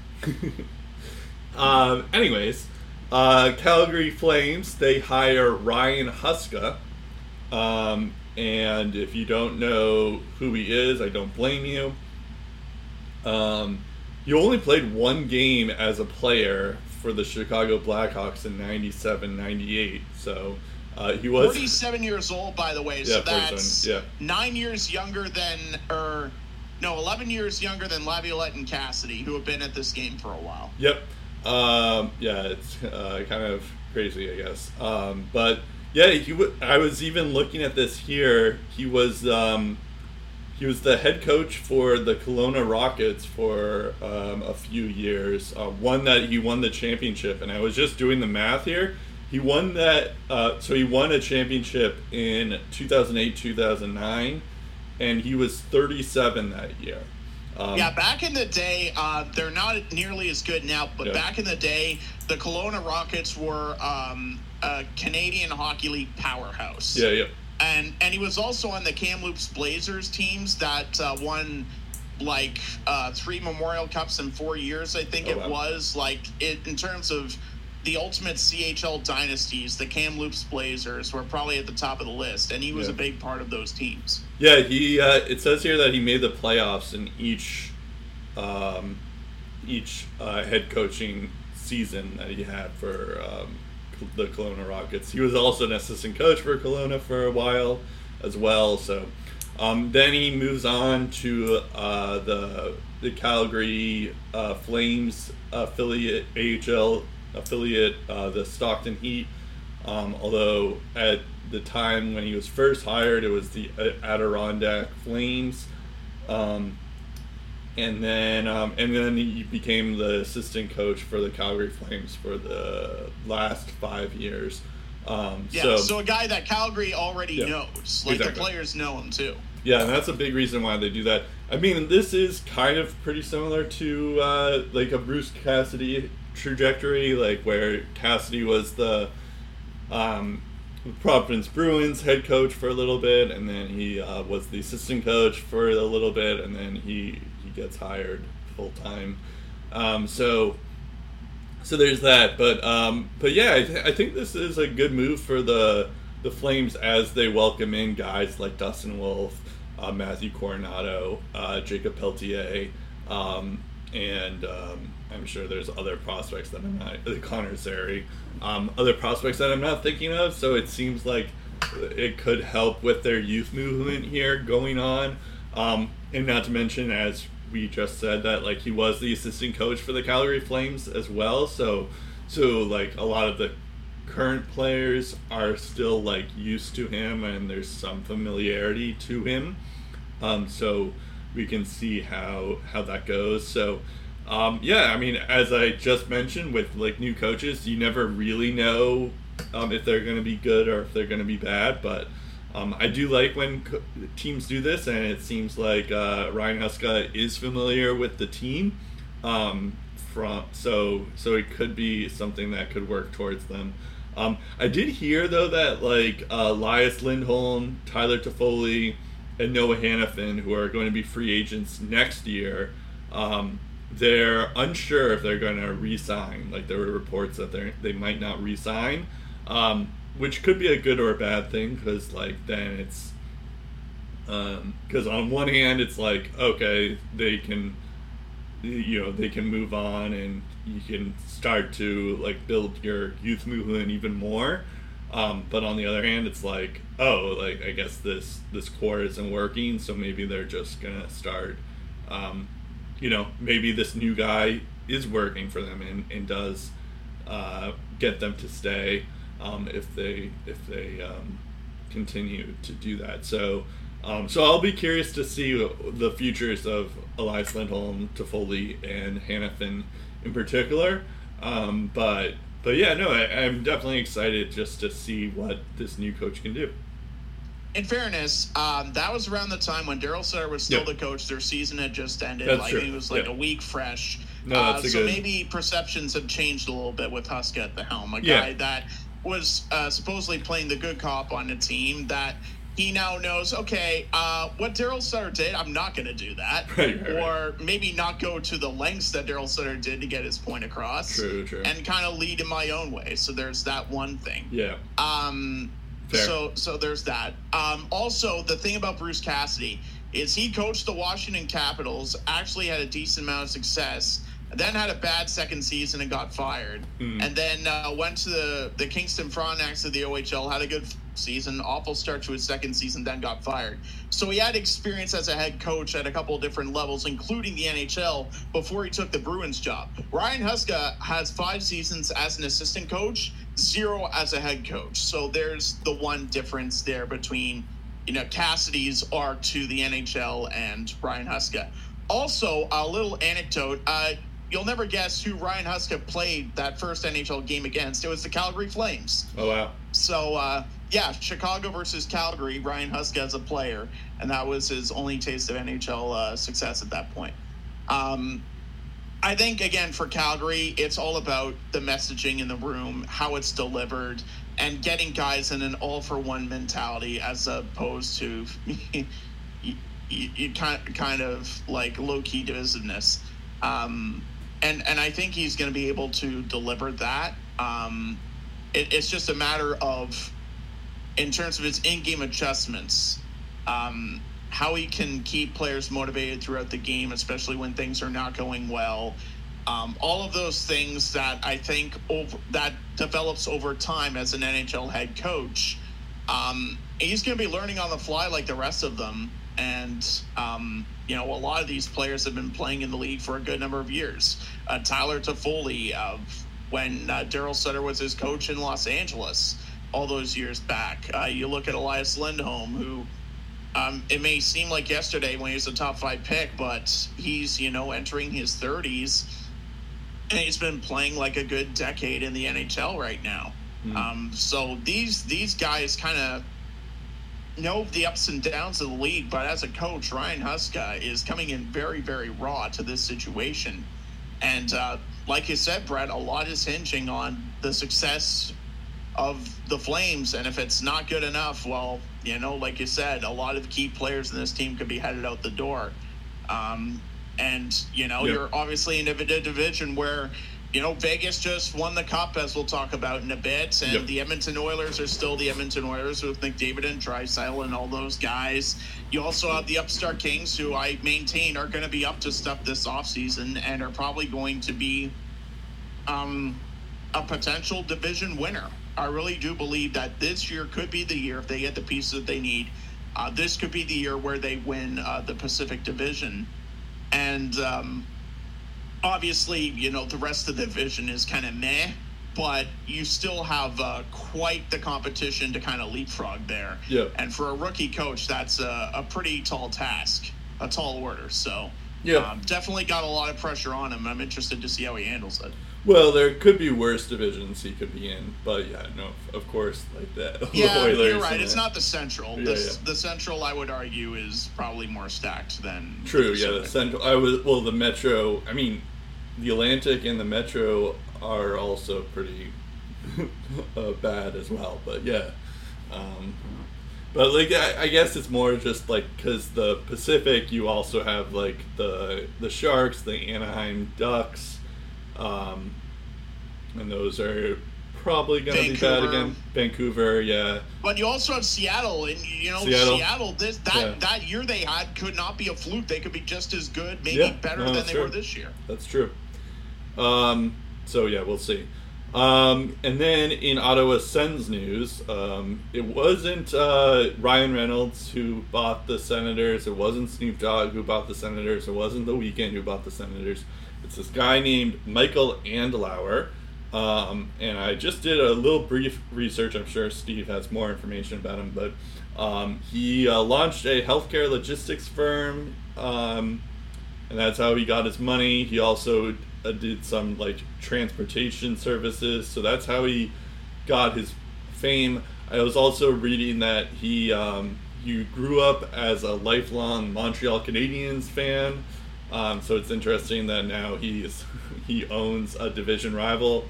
Um, anyways, uh, Calgary Flames they hire Ryan Huska, um, and if you don't know who he is, I don't blame you. Um, he only played one game as a player for the Chicago Blackhawks in 97 98. So uh, he was 47 years old, by the way. So Yeah, 47, that's yeah. nine years younger than, or no, 11 years younger than Laviolette and Cassidy, who have been at this game for a while. Yep. Um, yeah, it's uh, kind of crazy, I guess. Um, but yeah, he. W- I was even looking at this here. He was. Um, he was the head coach for the Kelowna Rockets for um, a few years. Uh, one that he won the championship, and I was just doing the math here. He won that. Uh, so he won a championship in 2008, 2009, and he was 37 that year. Um, Yeah, back in the day, uh, they're not nearly as good now, but Yeah. back in the day, the Kelowna Rockets were um, a Canadian Hockey League powerhouse. Yeah, yeah. And and he was also on the Kamloops Blazers teams that uh, won like uh, three Memorial Cups in four years. I think Oh, it wow. was like it in terms of the ultimate CHL dynasties. The Kamloops Blazers were probably at the top of the list, and he was Yeah. a big part of those teams. Yeah, he. Uh, it says here that he made the playoffs in each, um, each uh, head coaching season that he had for um, the Kelowna Rockets. He was also an assistant coach for Kelowna for a while, as well. So, um, then he moves on to uh, the the Calgary uh, Flames affiliate AHL affiliate, uh, the Stockton Heat. Um, although at the time when he was first hired, it was the uh, Adirondack Flames, um, and then um, and then he became the assistant coach for the Calgary Flames for the last five years. Um, Yeah, so, so, a guy that Calgary already Yeah, knows, like the exactly. players know him too. Yeah, and that's a big reason why they do that. I mean, this is kind of pretty similar to uh, like a Bruce Cassidy trajectory, like where Cassidy was the um, Providence Bruins head coach for a little bit, and then he uh, was the assistant coach for a little bit, and then he he gets hired full time. Um, so so there's that, but um, but yeah, I, th- I think this is a good move for the the Flames as they welcome in guys like Dustin Wolf, uh, Matthew Coronato, uh, Jakob Pelletier, um, and um, I'm sure there's other prospects that I'm not Connor Zary, um, other prospects that I'm not thinking of. So it seems like it could help with their youth movement here going on, um, and not to mention as we just said that like he was the assistant coach for the Calgary Flames as well. So so like a lot of the current players are still like used to him and there's some familiarity to him. Um, so we can see how how that goes. So um, yeah, I mean, as I just mentioned, with like new coaches, you never really know um, if they're going to be good or if they're going to be bad. But um, I do like when co- teams do this, and it seems like uh, Ryan Huska is familiar with the team. Um, from so so it could be something that could work towards them. Um, I did hear though that like uh, Elias Lindholm, Tyler Toffoli, and Noah Hanifin, who are going to be free agents next year, um, they're unsure if they're going to re-sign. Like there were reports that they they might not re-sign, um, which could be a good or a bad thing because like then it's because on one hand it's like okay they can you know they can move on and you can start to like build your youth movement even more. Um, but on the other hand it's like oh like i guess this this core isn't working so maybe they're just gonna start um, you know maybe this new guy is working for them and, and does uh, get them to stay um, if they if they um, continue to do that so um, so I'll be curious to see the futures of Elias Lindholm, Toffoli, and Hanifin in particular. Um, but but yeah, no, I, I'm definitely excited just to see what this new coach can do. In fairness, um, that was around the time when Daryl Sutter was still Yeah. the coach. Their season had just ended. That's like true. he was like Yeah. a week fresh. No, uh, so good- maybe perceptions have changed a little bit with Huska at the helm. A Yeah. guy that was uh, supposedly playing the good cop on a team that he now knows, okay, uh, what Daryl Sutter did, I'm not going to do that. Right, right, or maybe not go to the lengths that Daryl Sutter did to get his point across. True, true. And kind of lead in my own way. So there's that one thing. Yeah. Um, Fair. so so there's that. Um, also, the thing about Bruce Cassidy is he coached the Washington Capitals, actually had a decent amount of success, then had a bad second season and got fired, Hmm. and then uh, went to the the Kingston Frontenacs of the OHL, had a good season, awful start to his second season, then got fired. So he had experience as a head coach at a couple of different levels, including the NHL, before he took the Bruins job. Ryan Huska has five seasons as an assistant coach, zero as a head coach. So there's the one difference there between, you know, Cassidy's arc to the NHL and Ryan Huska. Also, a little anecdote. Uh, you'll never guess who Ryan Huska played that first NHL game against. It was the Calgary Flames. Oh wow. So uh, yeah, Chicago versus Calgary. Ryan Huska as a player, and that was his only taste of NHL uh, success at that point. Um, I think again for Calgary, it's all about the messaging in the room, how it's delivered, and getting guys in an all-for-one mentality as opposed to you, you, kind kind of like low-key divisiveness. Um, and and I think he's going to be able to deliver that. Um, it, it's just a matter of, in terms of his in-game adjustments, um, how he can keep players motivated throughout the game, especially when things are not going well. Um, all of those things that I think over, that develops over time as an NHL head coach. Um, he's going to be learning on the fly like the rest of them. And, um, you know, a lot of these players have been playing in the league for a good number of years. Uh, Tyler Toffoli, uh, when uh, Daryl Sutter was his coach in Los Angeles all those years back. Uh, you look at Elias Lindholm, who um, it may seem like yesterday when he was a top five pick, but he's, you know, entering his 30s and he's been playing like a good decade in the NHL right now. Um, so these these guys kind of know the ups and downs of the league, but as a coach, Ryan Huska is coming in very, very raw to this situation. And uh, like you said, Brett, a lot is hinging on the success of the Flames. And if it's not good enough, well, you know, like you said, a lot of key players in this team could be headed out the door. Um, and, you know, Yep. you're obviously in a division where, you know, Vegas just won the cup, as we'll talk about in a bit. And Yep. the Edmonton Oilers are still the Edmonton Oilers with McDavid and Draisaitl and all those guys. You also have the upstart Kings, who I maintain are going to be up to stuff this offseason and are probably going to be um, a potential division winner. I really do believe that this year could be the year if they get the pieces that they need. Uh, this could be the year where they win uh, the Pacific Division, and um, obviously, you know, the rest of the division is kind of meh, but you still have uh, quite the competition to kind of leapfrog there. Yeah. And for a rookie coach, that's a, a pretty tall task, a tall order. So, Yeah. um, definitely got a lot of pressure on him. I'm interested to see how he handles it. Well, there could be worse divisions he could be in, but yeah, no, of course, like that. Yeah, Oilers you're right. It's that. not the Central. Yeah, the, yeah. the Central, I would argue, is probably more stacked than True, yeah. The central. I was well. The Metro. I mean, the Atlantic and the Metro are also pretty uh, bad as well. But yeah, um, but like I, I guess it's more just like because the Pacific, you also have like the the Sharks, the Anaheim Ducks, um, and those are probably gonna be bad again. Vancouver, yeah. But you also have Seattle, and you know Seattle. Seattle. this that Yeah. that year they had could not be a fluke. They could be just as good, maybe Yeah, better no, than they true. were this year. That's true. Um, so yeah, we'll see. Um, and then in Ottawa Sens news, um, it wasn't uh, Ryan Reynolds who bought the Senators. It wasn't Snoop Dogg who bought the Senators. It wasn't The Weeknd who bought the Senators. It's this guy named Michael Andlauer. Um, and I just did a little brief research. I'm sure Steve has more information about him, but um, he uh, launched a healthcare logistics firm. Um, and that's how he got his money. He also uh, did some like transportation services, so that's how he got his fame. I was also reading that he um, he grew up as a lifelong Montreal Canadiens fan. Um, so it's interesting that now he's he owns a division rival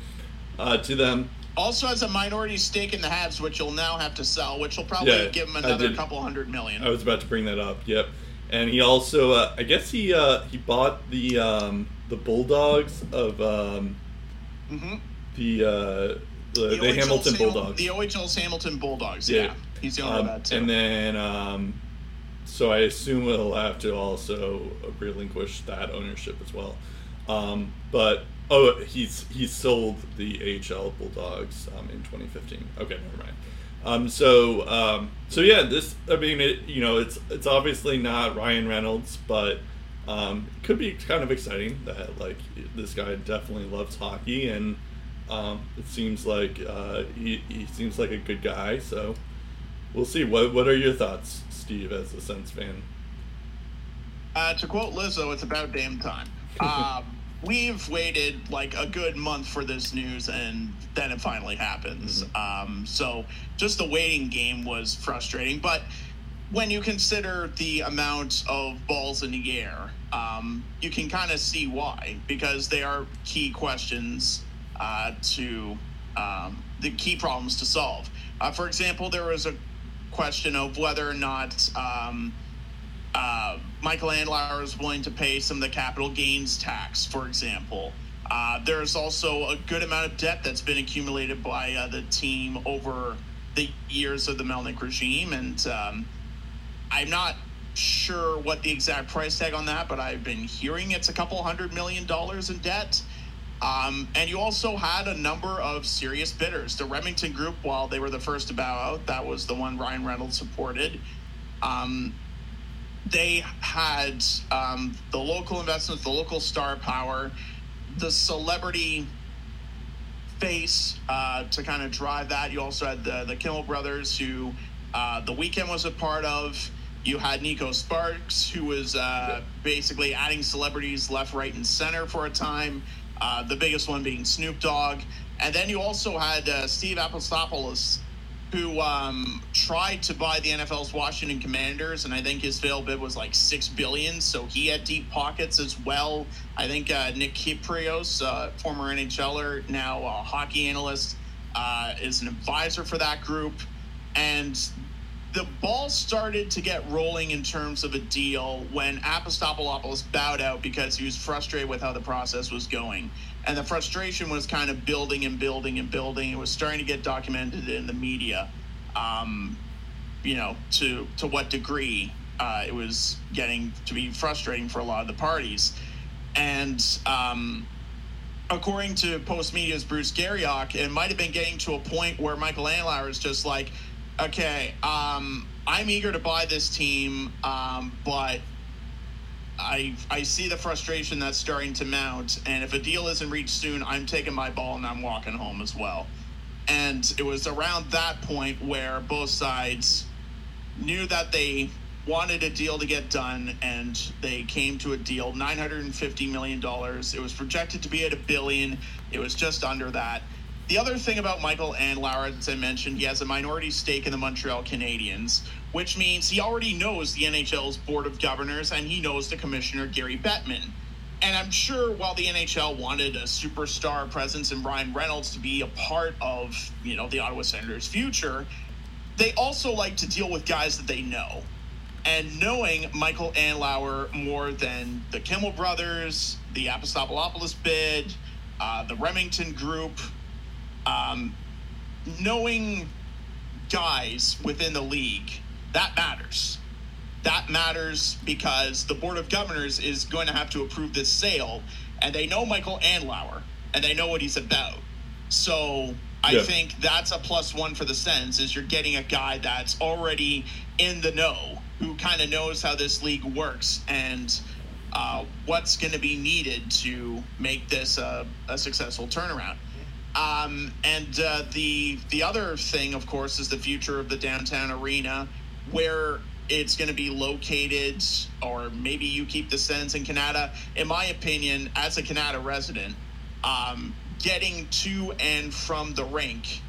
uh, to them. Also has a minority stake in the Habs, which you'll now have to sell, which will probably Yeah, give him another couple hundred million. I was about to bring that up. Yep. And he also, uh, I guess he uh, he bought the um, the Bulldogs of um, hmm the uh, the, the, OHL's Hamilton Hamil- Bulldogs. The OHL's Hamilton Bulldogs. Yeah. Yeah, he's the owner Um, of that too. and then, um, so I assume he'll have to also relinquish that ownership as well. Um, but oh, he's he sold the AHL Bulldogs um, in 2015. Okay, never mind. Um, so um, so yeah, this I mean it you know it's it's obviously not Ryan Reynolds, but um, it could be kind of exciting that like this guy definitely loves hockey and. Um, it seems like uh, he, he seems like a good guy, so we'll see. What What are your thoughts, Steve, as a Sens fan? Uh, to quote Lizzo, it's about damn time. Um, we've waited like a good month for this news, and then it finally happens. Um, so just the waiting game was frustrating. But when you consider the amount of balls in the air, um, you can kind of see why, because they are key questions uh, to um, the key problems to solve. Uh, for example, there was a question of whether or not. Um, uh, Michael Andlauer is willing to pay some of the capital gains tax, for example. Uh, there's also a good amount of debt that's been accumulated by uh, the team over the years of the Melnyk regime, and um, I'm not sure what the exact price tag on that, but I've been hearing it's a couple hundred million dollars in debt. Um, and you also had a number of serious bidders. The Remington Group, while they were the first to bow out, that was the one Ryan Reynolds supported. Um, they had um, the local investments, the local star power, the celebrity face uh, to kind of drive that. You also had the the Kimmel brothers, who uh, the Weeknd was a part of. You had Neko Sparks, who was uh, basically adding celebrities left, right, and center for a time. Uh, the biggest one being Snoop Dogg, and then you also had uh, Steve Apostolopoulos, who um, tried to buy the NFL's Washington Commanders, and I think his fail bid was like six billion. So he had deep pockets as well. I think uh, Nick Kypreos, uh, former NHLer, now a hockey analyst, uh, is an advisor for that group, and the ball started to get rolling in terms of a deal when Apostolopoulos bowed out because he was frustrated with how the process was going. And the frustration was kind of building and building and building. It was starting to get documented in the media. Um, you know, to to what degree uh, it was getting to be frustrating for a lot of the parties. And um, according to Postmedia's Bruce Garrioch, it might have been getting to a point where Michael Andlauer is just like, okay, um, I'm eager to buy this team, um, but I I see the frustration that's starting to mount, and if a deal isn't reached soon, I'm taking my ball and I'm walking home as well. And it was around that point where both sides knew that they wanted a deal to get done, and they came to a deal, nine hundred and fifty million dollars. It was projected to be at a billion. It was just under that. The other thing about Michael Andlauer, as I mentioned, he has a minority stake in the Montreal Canadiens, which means he already knows the NHL's board of governors and he knows the commissioner Gary Bettman. And I'm sure while the NHL wanted a superstar presence in Ryan Reynolds to be a part of, you know, the Ottawa Senators' future, they also like to deal with guys that they know. And knowing Michael Andlauer more than the Kimmel brothers, the Apostolopoulos bid, uh, the Remington group, um, knowing guys within the league, that matters. That matters because the Board of Governors is going to have to approve this sale, and they know Michael Andlauer, and they know what he's about. So I Yeah. think that's a plus one for the Sens, is you're getting a guy that's already in the know, who kind of knows how this league works, and uh, what's going to be needed to make this a, a successful turnaround. Um, and uh, the the other thing, of course, is the future of the downtown arena, where it's going to be located, or maybe you keep the sense in Canada. In my opinion, as a Canada resident, um, getting to and from the rink,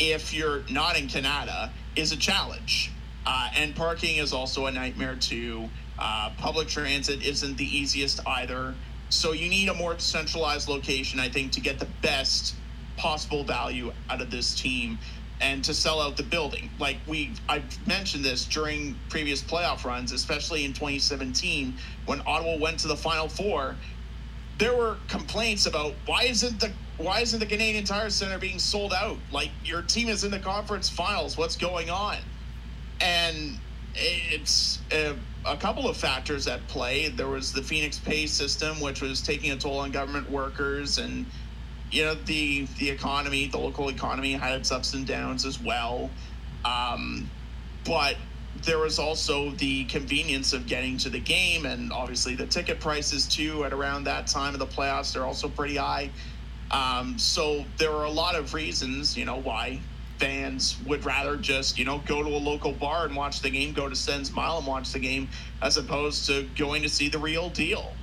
if you're not in Canada, is a challenge. Uh, and parking is also a nightmare too. Uh, public transit isn't the easiest either. So you need a more centralized location, I think, to get the best possible value out of this team and to sell out the building. Like we I've mentioned this during previous playoff runs, especially in 2017 when Ottawa went to the final four, there were complaints about why isn't the why isn't the Canadian Tire Center being sold out? Like your team is in the conference finals. What's going on? And it's a, a couple of factors at play. There was the Phoenix pay system, which was taking a toll on government workers and you know the the economy, the local economy had its ups and downs as well. Um, but there was also the convenience of getting to the game, and obviously the ticket prices too. At around that time of the playoffs, they're also pretty high. Um, so there were a lot of reasons, you know, why fans would rather just you know go to a local bar and watch the game, go to Sens Mile and watch the game, as opposed to going to see the real deal.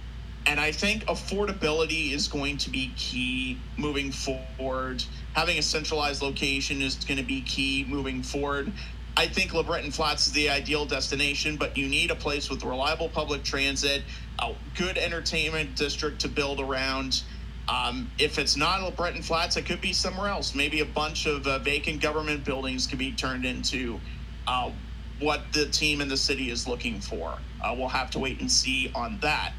And I think affordability is going to be key moving forward. Having a centralized location is going to be key moving forward. I think LeBreton Flats is the ideal destination, but you need a place with reliable public transit, a good entertainment district to build around. Um, if it's not LeBreton Flats, it could be somewhere else. Maybe a bunch of uh, vacant government buildings could be turned into uh, what the team in the city is looking for. Uh, we'll have to wait and see on that.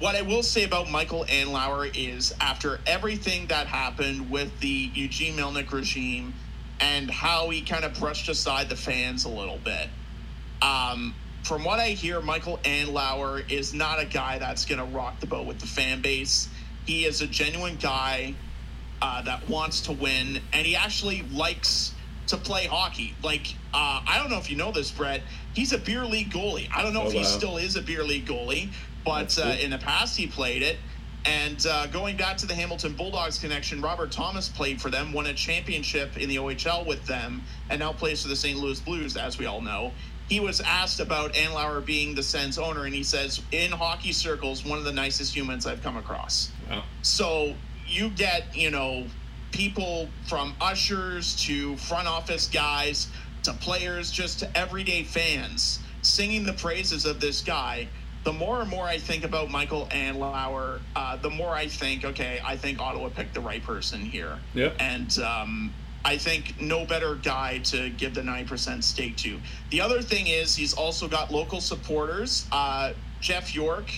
What I will say about Michael Andlauer is after everything that happened with the Eugene Melnyk regime and how he kind of brushed aside the fans a little bit, um, from what I hear, Michael Andlauer is not a guy that's going to rock the boat with the fan base. He is a genuine guy uh, that wants to win, and he actually likes to play hockey. Like, uh, I don't know if you know this, Brett. He's a beer league goalie. I don't know Oh, if he wow. still is a beer league goalie, but uh, in the past he played it. And uh, going back to the Hamilton Bulldogs connection, Robert Thomas played for them, won a championship in the OHL with them, and now plays for the St. Louis Blues, as we all know. He was asked about Andlauer being the Sens owner, and he says, in hockey circles, one of the nicest humans I've come across. Wow. So you get, you know, people from ushers to front office guys to players, just to everyday fans singing the praises of this guy. The more and more I think about Michael Andlauer, uh, the more I think, okay, I think Ottawa picked the right person here. And um, I think no better guy to give the 9% stake to. The other thing is he's also got local supporters. Uh, Jeff York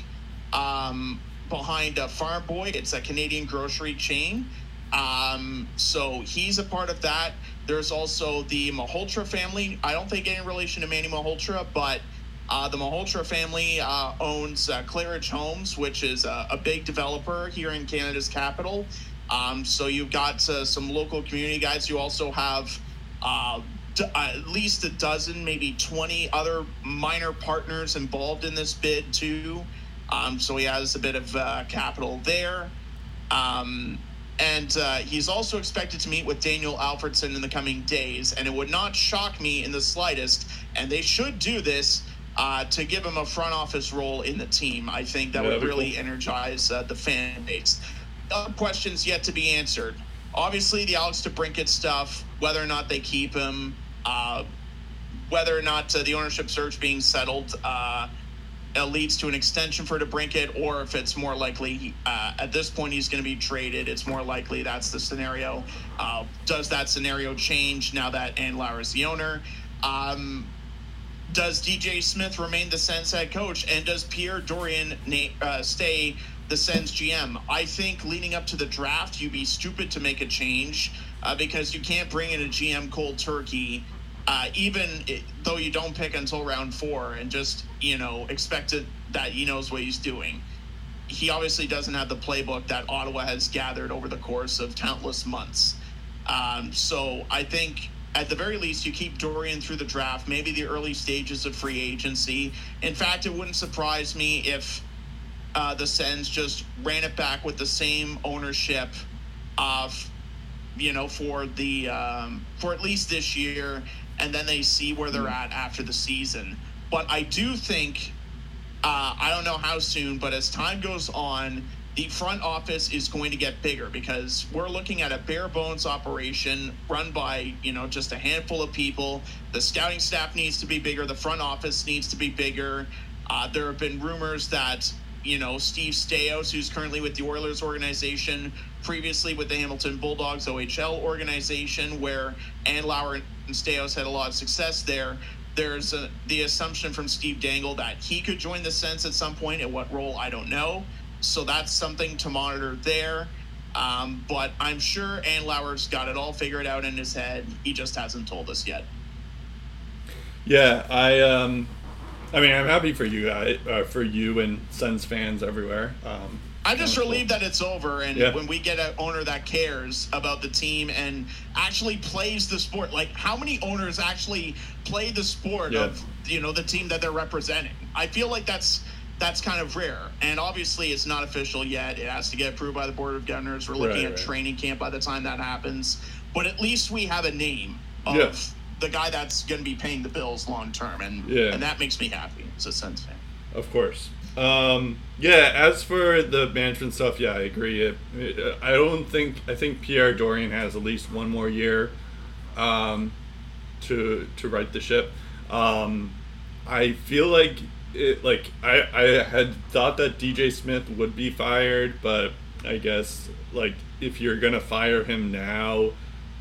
um, behind uh, Farm Boy, it's a Canadian grocery chain. Um, so he's a part of that. There's also the Malhotra family. I don't think any relation to Manny Malhotra, but uh, the Malhotra family uh, owns uh, Claridge Homes, which is a, a big developer here in Canada's capital. Um, so you've got uh, some local community guys. You also have uh, d- at least a dozen, maybe 20 other minor partners involved in this bid, too. Um, so he has a bit of uh, capital there. Um, and uh, he's also expected to meet with Daniel Alfredsson in the coming days. And it would not shock me in the slightest, and they should do this uh, to give him a front office role in the team. I think that Yeah, would really cool. energize uh, the fan base. Other questions yet to be answered. Obviously, the Alex DeBrincat stuff, whether or not they keep him, uh, whether or not uh, the ownership search being settled uh, uh, leads to an extension for DeBrincat, or if it's more likely uh, at this point he's going to be traded. It's more likely that's the scenario. Uh, does that scenario change now that Andlauer is the owner? Um, does DJ Smith remain the Sens head coach, and does Pierre Dorion uh, stay the Sens GM? I think leading up to the draft, you'd be stupid to make a change uh, because you can't bring in a GM cold turkey, uh, even though you don't pick until round four, and just you know expect it, that he knows what he's doing. He obviously doesn't have the playbook that Ottawa has gathered over the course of countless months. Um, so I think at the very least, you keep Dorion through the draft, maybe the early stages of free agency. In fact, it wouldn't surprise me if uh, the Sens just ran it back with the same ownership of, you know, for the um, for at least this year, and then they see where they're at after the season. But I do think uh, I don't know how soon, but as time goes on, the front office is going to get bigger because we're looking at a bare bones operation run by you know just a handful of people. The scouting staff needs to be bigger. The front office needs to be bigger. Uh, there have been rumors that you know Steve Staios, who's currently with the Oilers organization, previously with the Hamilton Bulldogs OHL organization, where Andlauer and Staios had a lot of success there. There's a, the assumption from Steve Dangle that he could join the Sens at some point. At what role, I don't know. So that's something to monitor there. Um, but I'm sure Andlauer's got it all figured out in his head. He just hasn't told us yet. Yeah, I um, I mean, I'm happy for you guys, uh, for you and Sens fans everywhere. Um, I'm just Cool. relieved that it's over, and Yeah. when we get an owner that cares about the team and actually plays the sport, like how many owners actually play the sport Yeah. of you know the team that they're representing? I feel like that's that's kind of rare, and obviously it's not official yet. It has to get approved by the board of governors. We're looking Right, at right. training camp by the time that happens, but at least we have a name of Yeah. the guy that's going to be paying the bills long term, and Yeah. and that makes me happy as a Sens fan. Of course. Um, yeah, as for the management stuff, yeah, I agree. It, it- I don't think I think Pierre Dorion has at least one more year um, to to right the ship. Um, I feel like it, like I I had thought that DJ Smith would be fired, but I guess like if you're gonna fire him now,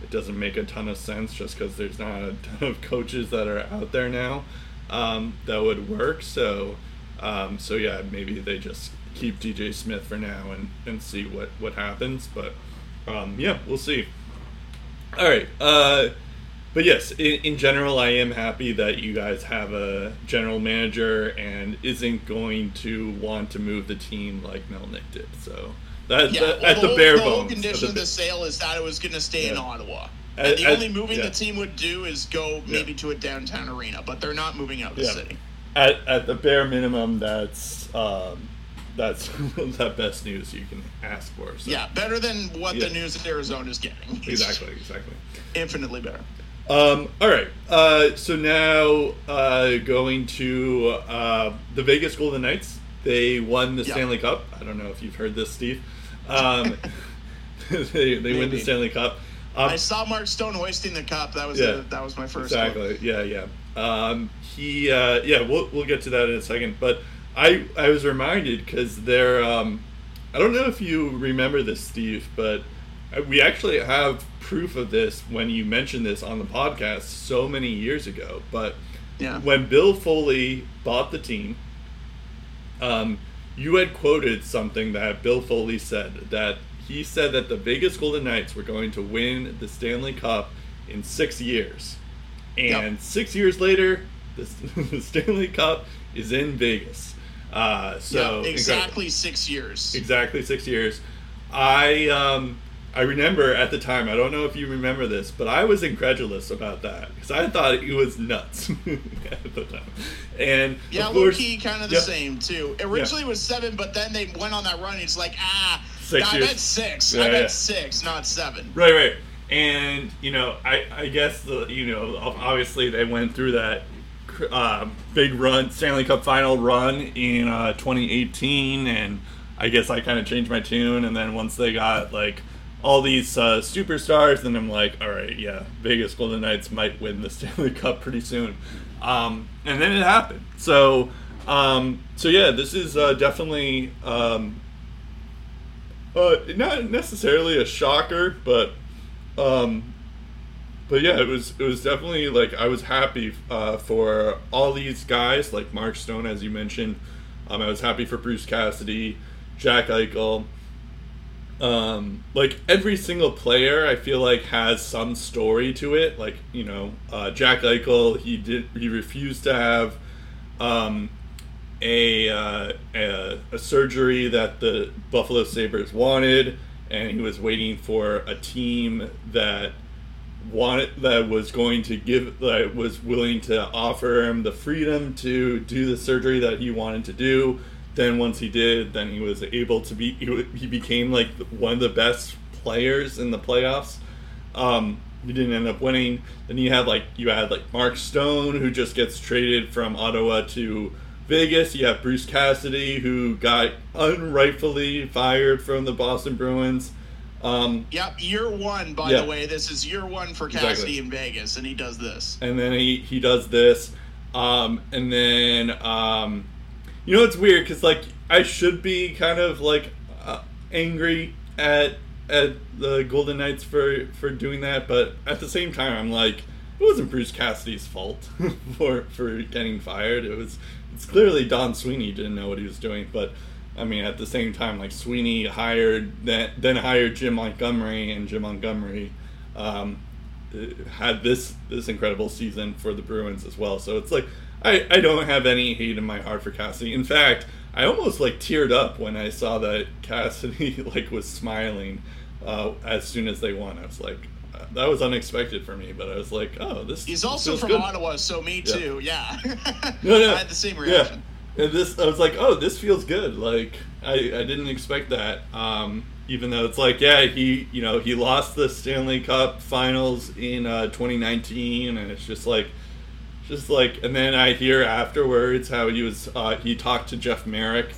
it doesn't make a ton of sense just because there's not a ton of coaches that are out there now um, that would work. So, um, so yeah, maybe they just keep DJ Smith for now and, and see what, what happens. But um, yeah, we'll see. All right. Uh, but yes, in, in general, I am happy that you guys have a general manager and isn't going to want to move the team like Melnyk did. So that, Yeah, that- well, at the, whole, bare the whole bones. condition of the- the sale is that it was going to stay in Yeah. Ottawa. At- and the at- only moving yeah. the team would do is go maybe to a downtown arena, but they're not moving out of the city. at, at the bare minimum, that's um, that's the best news you can ask for. So. Yeah, better than what the news that Arizona is getting. Exactly, exactly. Infinitely better. Um, all right, uh, so now uh, going to uh, the Vegas Golden Knights. They won the Yeah. Stanley Cup. I don't know if you've heard this, Steve. Um, they they win the Stanley Cup. Um, I saw Mark Stone hoisting the cup. That was Yeah. that was my first. Exactly. Yeah, yeah. Um, he, uh, yeah. We'll we'll get to that in a second. But I I was reminded because they're. Um, I don't know if you remember this, Steve, but we actually have proof of this when you mentioned this on the podcast so many years ago. But Yeah. when Bill Foley bought the team, um, you had quoted something that Bill Foley said that he said that the Vegas Golden Knights were going to win the Stanley Cup in six years, and Yep. six years later, the, the Stanley Cup is in Vegas. Uh, so yeah, incredible. exactly six years. Exactly six years. I um I remember at the time. I don't know if you remember this, but I was incredulous about that because I thought it was nuts at the time. And Yeah, of course, key, kind of the yeah. same too. Originally it was seven, but then they went on that run. It's like ah, Six I years. meant six. Yeah, I bet yeah. six, not seven. Right, right. And you know, I I guess the you know obviously they went through that uh, big run Stanley Cup final run in uh, 2018, and I guess I kind of changed my tune. And then once they got like all these uh, superstars, and I'm like, all right, yeah, Vegas Golden Knights might win the Stanley Cup pretty soon. Um, and then it happened. So. Um, so yeah, this is uh, definitely um, uh, not necessarily a shocker, but um, but yeah, it was it was definitely like I was happy uh, for all these guys, like Mark Stone, as you mentioned. Um, I was happy for Bruce Cassidy, Jack Eichel. Um, like every single player, I feel like has some story to it. Like you know, uh, Jack Eichel, he did he refused to have um, a, uh, a a surgery that the Buffalo Sabres wanted, and he was waiting for a team that wanted that was going to give that was willing to offer him the freedom to do the surgery that he wanted to do. Then once he did, then he was able to be he, he became like one of the best players in the playoffs. Um, he didn't end up winning. Then you had like you had like Mark Stone who just gets traded from Ottawa to Vegas. You have Bruce Cassidy who got unrightfully fired from the Boston Bruins. Um, Yep, year one. By Yeah. the way, this is year one for Exactly. Cassidy in Vegas, and he does this. and then he he does this um and then um you know it's weird because like i should be kind of like uh, angry at at the Golden Knights for for doing that, but at the same time, I'm like, it wasn't Bruce Cassidy's fault for for getting fired. It was it's clearly Don Sweeney didn't know what he was doing, but. I mean, at the same time, like Sweeney hired then then hired Jim Montgomery, and Jim Montgomery um, had this this incredible season for the Bruins as well. So it's like I, I don't have any hate in my heart for Cassidy. In fact, I almost like teared up when I saw that Cassidy like was smiling uh, as soon as they won. I was like, uh, that was unexpected for me, but I was like, oh, this. He's also from good. Ottawa, so me Yeah. too. Yeah. No, no, I had the same reaction. Yeah. And this, I was like, oh, this feels good. Like, I, I didn't expect that. Um, even though it's like, yeah, he, you know, he lost the Stanley Cup Finals in uh, 2019, and it's just like, just like, and then I hear afterwards how he was, uh, he talked to Jeff Marek,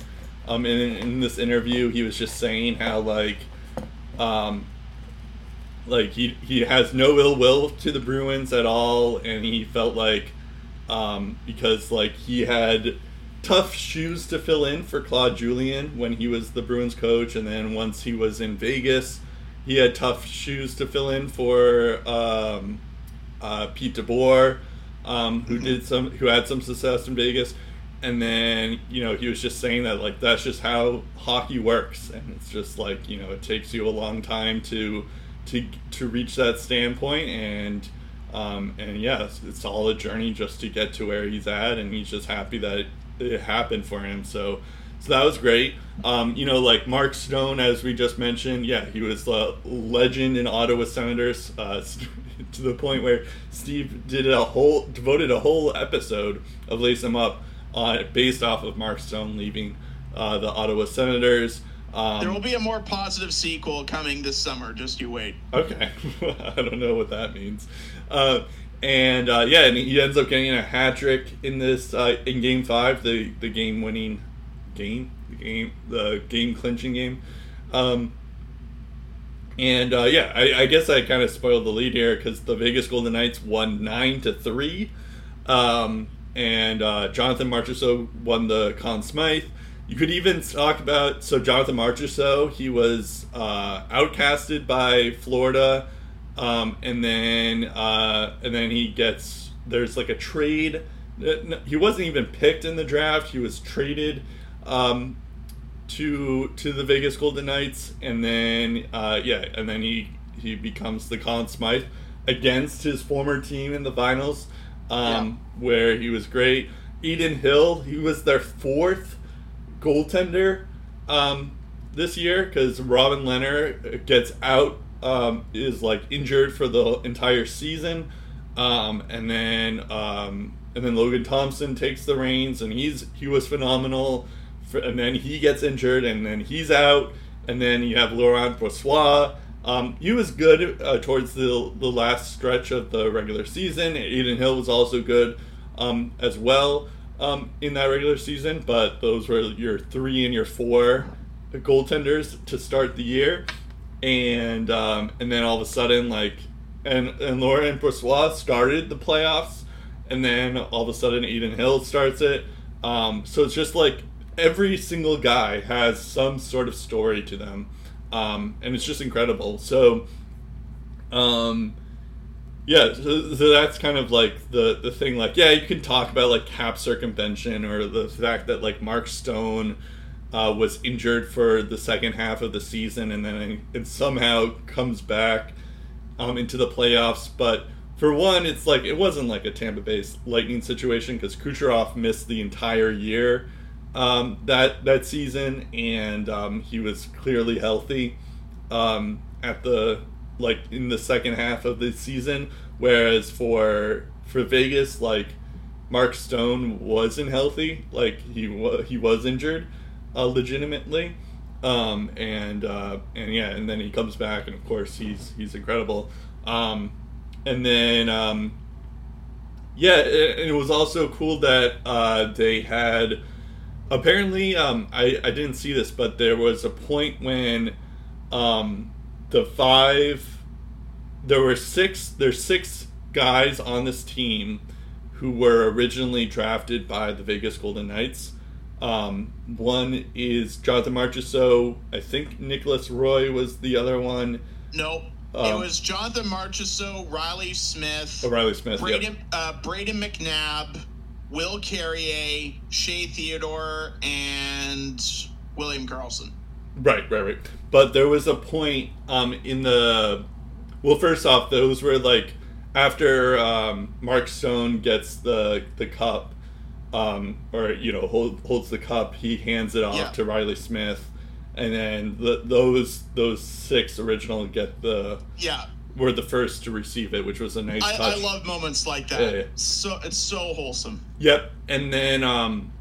um, in in this interview, he was just saying how like, um, like he he has no ill will to the Bruins at all, and he felt like um, because like he had tough shoes to fill in for Claude Julien when he was the Bruins coach, and then once he was in Vegas, he had tough shoes to fill in for um, uh, Pete DeBoer, um, who did some who had some success in Vegas. And then you know he was just saying that like that's just how hockey works, and it's just like you know it takes you a long time to to to reach that standpoint, and um, and yeah, it's, it's all a journey just to get to where he's at, and he's just happy that it, it happened for him. So, so that was great. Um, you know, like Mark Stone, as we just mentioned, yeah, he was a legend in Ottawa Senators uh, to the point where Steve did a whole devoted a whole episode of Lace Him Up uh, based off of Mark Stone leaving uh, the Ottawa Senators. Um, There will be a more positive sequel coming this summer. Just you wait. Okay, I don't know what that means. Uh, and uh, yeah, and he ends up getting a hat trick in this uh, in Game Five, the the game winning game, the game the game clinching game. Um, and uh, yeah, I, I guess I kind of spoiled the lead here because the Vegas Golden Knights won nine to three, um, and uh, Jonathan Marchessault won the Conn Smythe. You could even talk about so Jonathan Marchessault. He was uh, outcasted by Florida, um, and then uh, and then he gets there's like a trade. He wasn't even picked in the draft. He was traded um, to to the Vegas Golden Knights, and then uh, yeah, and then he he becomes the Conn Smythe against his former team in the finals, um, where he was great. Adin Hill, he was their fourth goaltender um, this year because Robin Lehner gets out, um, is like injured for the entire season, um, and then um, and then Logan Thompson takes the reins, and he's he was phenomenal. For, and then he gets injured, and then he's out, and then you have Laurent Brossoit. Um, he was good uh, towards the the last stretch of the regular season. Adin Hill was also good um, as well um, in that regular season, but those were your three and your four goaltenders to start the year, and um, and then all of a sudden like and and Laurent Brossoit started the playoffs, and then all of a sudden Adin Hill starts it. Um, so it's just like every single guy has some sort of story to them, um, and it's just incredible. So, um, yeah, so, so that's kind of like the the thing. Like, yeah, you can talk about like cap circumvention or the fact that like Mark Stone uh, was injured for the second half of the season, and then it somehow comes back um, into the playoffs. But for one, it's like it wasn't like a Tampa Bay Lightning situation because Kucherov missed the entire year um, that that season, and um, he was clearly healthy um, at the like in the second half of the season. Whereas for for Vegas, like Mark Stone wasn't healthy, like he was he was injured, uh, legitimately. Um, and uh, and yeah, and then he comes back, and of course he's he's incredible. Um, and then um, yeah, it, it was also cool that uh, they had apparently um, I I didn't see this, but there was a point when um, the five there were six there's six guys on this team who were originally drafted by the Vegas Golden Knights Um, one is Jonathan Marchessault. I think Nicholas Roy was the other one. Nope. Um, it was Jonathan Marchessault, Reilly Smith, Oh, Reilly Smith. yep. Brayden, uh, Brayden McNabb, Will Carrier, Shea Theodore, and William Karlsson. Right, right, right. But there was a point um, in the. Well, first off, those were like after um, Mark Stone gets the the cup, um, or you know hold, holds the cup, he hands it off Yeah. to Reilly Smith, and then the, those those six original get the Yeah, were the first to receive it, which was a nice I, touch. I love moments like that. Yeah, yeah. So it's so wholesome. Yep, and then um,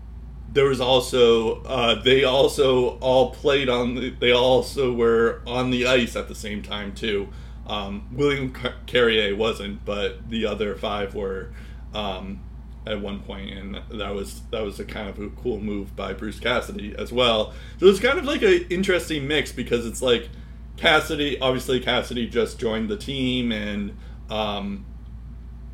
there was also uh, they also all played on. The, they also were on the ice at the same time too. Um, William Car- Carrier wasn't, but the other five were um, at one point, and that was that was a kind of a cool move by Bruce Cassidy as well. So it's kind of like an interesting mix because it's like Cassidy, obviously Cassidy just joined the team, and um,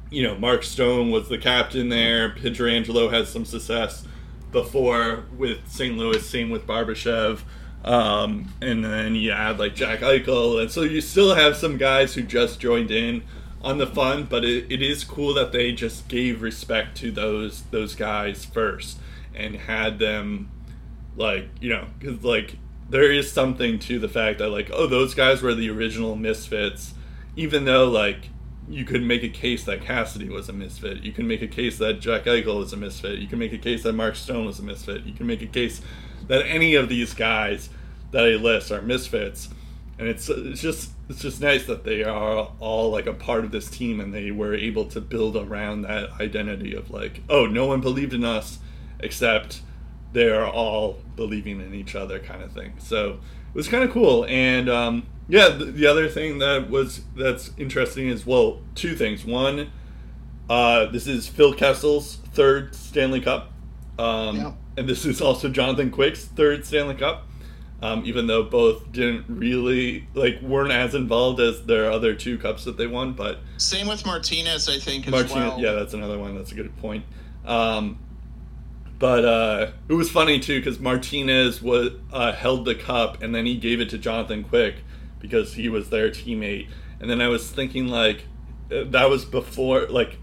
you know, Mark Stone was the captain there. Pietrangelo has some success before with St. Louis, same with Barbashev. Um, and then you add like Jack Eichel. And so you still have some guys who just joined in on the fun, but it, it is cool that they just gave respect to those those guys first and had them like you know because like there is something to the fact that like oh those guys were the original misfits even though like you could make a case that Cassidy was a misfit. You can make a case that Jack Eichel was a misfit. You can make a case that Mark Stone was a misfit. You can make a case that any of these guys that I list are misfits. And it's it's just it's just nice that they are all like a part of this team and they were able to build around that identity of like oh no one believed in us except they're all believing in each other kind of thing so it was kind of cool and um, yeah the, the other thing that was that's interesting is well two things one uh, this is phil kessel's third stanley cup um, Yeah. and this is also jonathan quick's third stanley cup um, even though both didn't really like weren't as involved as their other two cups that they won but Same with Martinez, I think, as Martinez, well. yeah, that's another one. That's a good point. Um, but uh, it was funny too because Martinez was uh, held the cup and then he gave it to Jonathan Quick because he was their teammate. And then I was thinking like uh, that was before like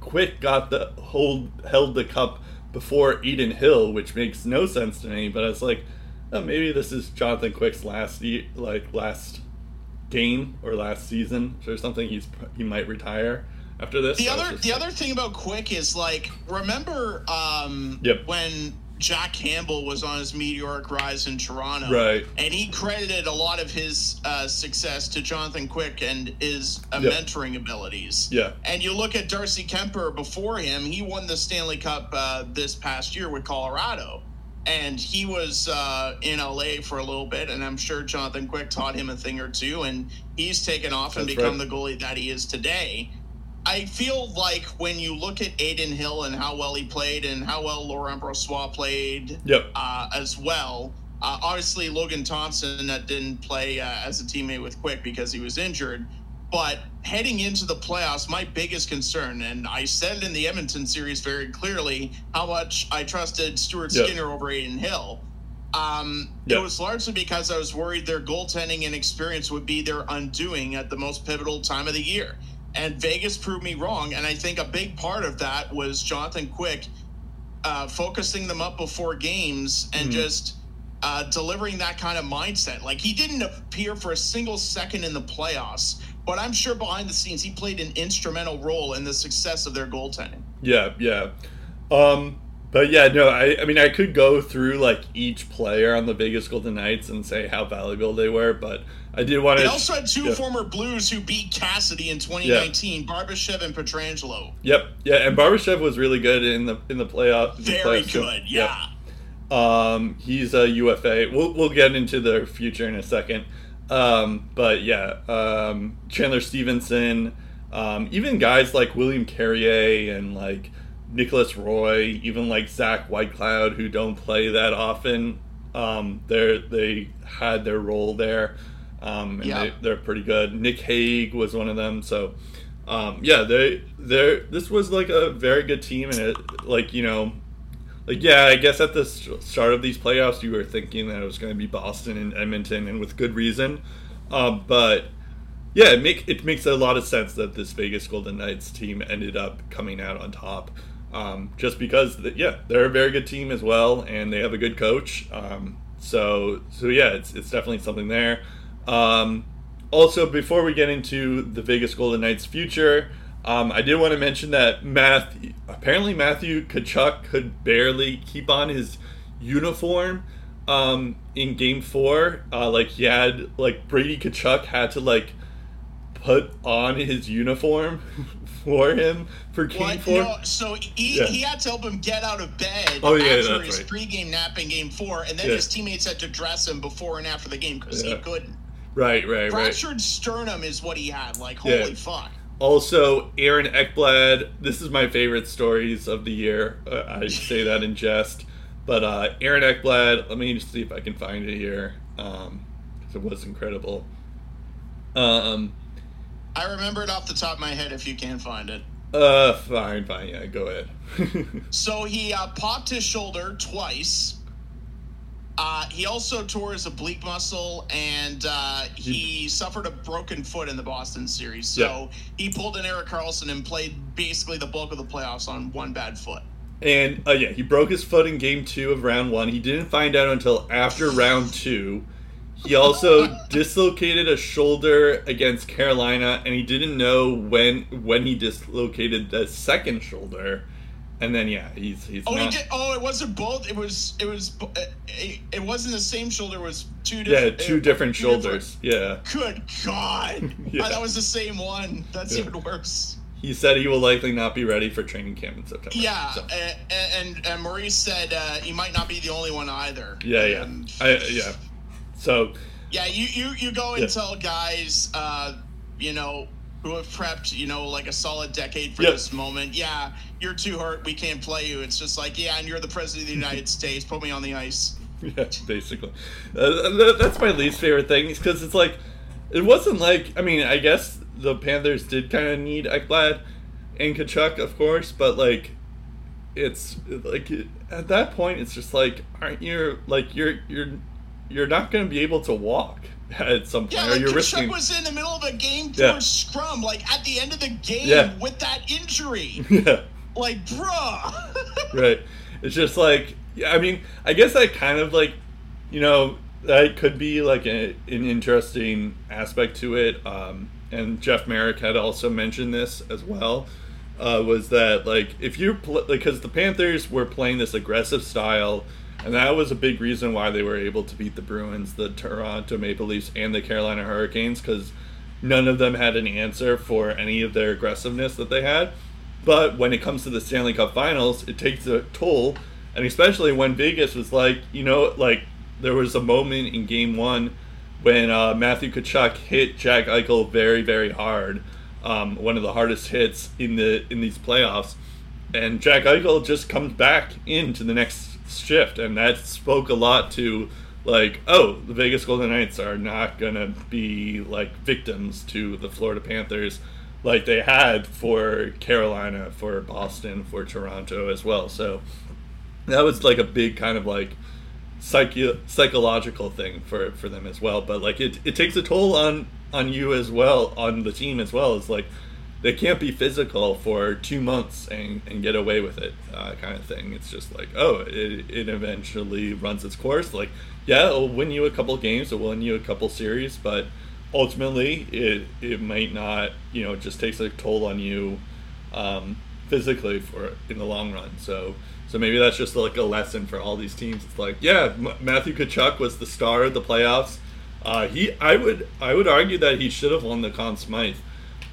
Quick got the hold held the cup before Adin Hill, which makes no sense to me. But I was like, oh, maybe this is Jonathan Quick's last like last game or last season or something. He's he might retire after this. The other the other thing about Quick is like remember um, Yep. when Jack Campbell was on his meteoric rise in Toronto, Right. And he credited a lot of his uh, success to Jonathan Quick and his uh, Yep. mentoring abilities. Yeah. And you look at Darcy Kuemper before him; he won the Stanley Cup uh, this past year with Colorado. And he was uh, in LA for a little bit, and I'm sure Jonathan Quick taught him a thing or two, and he's taken off and That's become right. the goalie that he is today. I feel like when you look at Adin Hill and how well he played and how well Laurent Brossoit played Yep. uh, as well, uh, obviously Logan Thompson that didn't play uh, as a teammate with Quick because he was injured. But heading into the playoffs, my biggest concern, and I said in the Edmonton series very clearly, how much I trusted Stuart Yeah. Skinner over Adin Hill. Um, Yeah. It was largely because I was worried their goaltending and experience would be their undoing at the most pivotal time of the year. And Vegas proved me wrong. And I think a big part of that was Jonathan Quick uh, focusing them up before games and Mhm. just uh, delivering that kind of mindset. Like he didn't appear for a single second in the playoffs, but I'm sure behind the scenes he played an instrumental role in the success of their goaltending. Yeah, yeah. Um, but yeah, no, I, I mean, I could go through like each player on the Vegas Golden Knights and say how valuable they were, but I did want to. They also had two yeah. former Blues who beat Cassidy in 2019, Barbashev and Pietrangelo. Yep, yeah, and Barbashev was really good in the in the playoff. Very playoffs, good, Yep. yeah. Um, he's a UFA. We'll we'll get into the future in a second. Um, but yeah, um, Chandler Stephenson, um, even guys like William Carrier and like Nicholas Roy, even like Zach Whitecloud, who don't play that often. Um, they're they had their role there, um, and Yeah. they, they're pretty good. Nick Hague was one of them. So, um, yeah, they they this was like a very good team, and it like you know like yeah, I guess at the start of these playoffs, you were thinking that it was going to be Boston and Edmonton, and with good reason. Um, but yeah, it make it makes a lot of sense that this Vegas Golden Knights team ended up coming out on top. Um, just because, yeah, they're a very good team as well, and they have a good coach. Um, so, so yeah, it's, it's definitely something there. Um, also, before we get into the Vegas Golden Knights' future, um, I did want to mention that Matthew, apparently Matthew Tkachuk could barely keep on his uniform um, in Game Four. Uh, like he had, like Brady Tkachuk had to like put on his uniform for him for Game What? Four. So he, Yeah. he had to help him get out of bed Oh, yeah, after that's his right. pregame nap in Game Four, and then Yeah. his teammates had to dress him before and after the game because he couldn't. Right, right, right. Fractured sternum is what he had. Like, holy fuck. Also, Aaron Ekblad. This is my favorite stories of the year. Uh, I say that in jest, but uh, Aaron Ekblad. Let me just see if I can find it here, because it was incredible. Um. I remember it off the top of my head if you can find it. Uh. Fine. Fine. Yeah. Go ahead. So he uh, popped his shoulder twice. Uh, he also tore his oblique muscle and uh, he suffered a broken foot in the Boston series. So he pulled an Erik Karlsson and played basically the bulk of the playoffs on one bad foot. And uh, yeah, he broke his foot in game two of round one. He didn't find out until after round two. He also dislocated a shoulder against Carolina, and he didn't know when when he dislocated the second shoulder. And then yeah, he's he's Oh, he did. Oh, it wasn't both. It was. It was. uh, It, it wasn't the same shoulder. It was two different... Yeah, two uh, different two shoulders. Yeah, Good God! Yeah. Oh, that was the same one. That's Yeah. even worse. he said he will likely not be ready for training camp in September. Yeah, So, a- a- and, and Maurice said uh, he might not be the only one either. yeah, yeah, And, I, yeah. So yeah. You you you go and Yeah. tell guys, uh, you know, who have prepped, you know, like a solid decade for Yep. this moment. Yeah, you're too hurt. We can't play you. It's just like, yeah, and you're the president of the United States. Put me on the ice. Yeah, basically. Uh, that's my least favorite thing because it's like, it wasn't like, I mean, I guess the Panthers did kind of need Ekblad and Tkachuk, of course, but like, it's like at that point, it's just like, aren't you like you're you're you're not going to be able to walk at some point, Yeah, like you're Tkachuk risking. was in the middle of a game four Yeah. scrum, like at the end of the game Yeah. with that injury. yeah. like, bruh. right. It's just like, yeah, I mean, I guess I kind of like, you know, that could be like a, an interesting aspect to it. Um, and Jeff Marek had also mentioned this as well. Uh, was that like if you're pl- because the Panthers were playing this aggressive style, and that was a big reason why they were able to beat the Bruins, the Toronto Maple Leafs, and the Carolina Hurricanes because none of them had an answer for any of their aggressiveness that they had. But when it comes to the Stanley Cup Finals, it takes a toll, and especially when Vegas was like, you know, like there was a moment in Game One when uh, Matthew Tkachuk hit Jack Eichel very, very hard, um, one of the hardest hits in the in these playoffs, and Jack Eichel just comes back into the next shift, and that spoke a lot to like, oh, the Vegas Golden Knights are not gonna be like victims to the Florida Panthers like they had for Carolina, for Boston, for Toronto as well. So that was like a big kind of like psyche- psychological thing for for them as well. But like it, it takes a toll on on you as well, on the team as well. It's like they can't be physical for two months and, and get away with it, uh, kind of thing. It's just like, oh, it, it eventually runs its course. Like, yeah, it'll win you a couple games, it'll win you a couple series, but ultimately, it it might not. You know, it just takes a toll on you um, physically for in the long run. So. So maybe that's just like a lesson for all these teams. It's like, yeah, M- Matthew Tkachuk was the star of the playoffs. Uh, he, I would, I would argue that he should have won the Conn Smythe,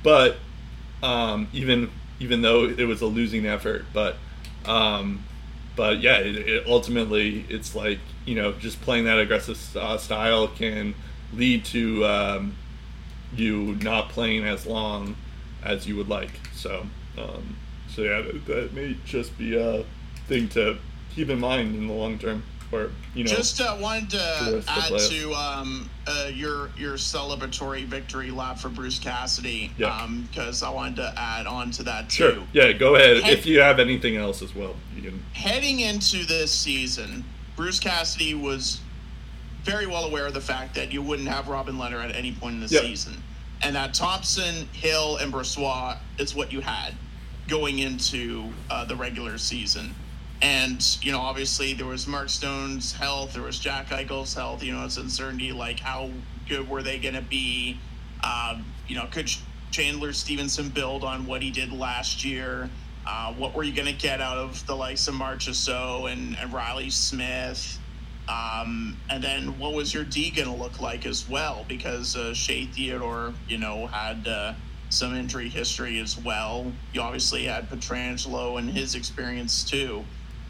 but um, even even though it was a losing effort, but um, but yeah, it, it ultimately it's like you know just playing that aggressive uh, style can lead to um, you not playing as long as you would like. So so yeah, that, that may just be a thing to keep in mind in the long term, or you know. Just uh, wanted to rest of the add playoffs. to um, uh, your your celebratory victory lap for Bruce Cassidy, Yeah. because I wanted to add on to that too. sure. Yeah, go ahead. Hey- If you have anything else as well, you can. Heading into this season, Bruce Cassidy was very well aware of the fact that you wouldn't have Robin Lehner at any point in the Yep. season, and that Thompson, Hill, and Brossoit is what you had going into uh, the regular season. And you know, obviously, there was Mark Stone's health, there was Jack Eichel's health. You know, it's uncertainty like how good were they going to be? Um, you know, could Chandler Stephenson build on what he did last year? Uh, what were you going to get out of the likes of Marchessault and, and Reilly Smith? Um, and then what was your D going to look like as well? Because uh, Shea Theodore, you know, had uh, some injury history as well. You obviously had Pietrangelo and his experience too.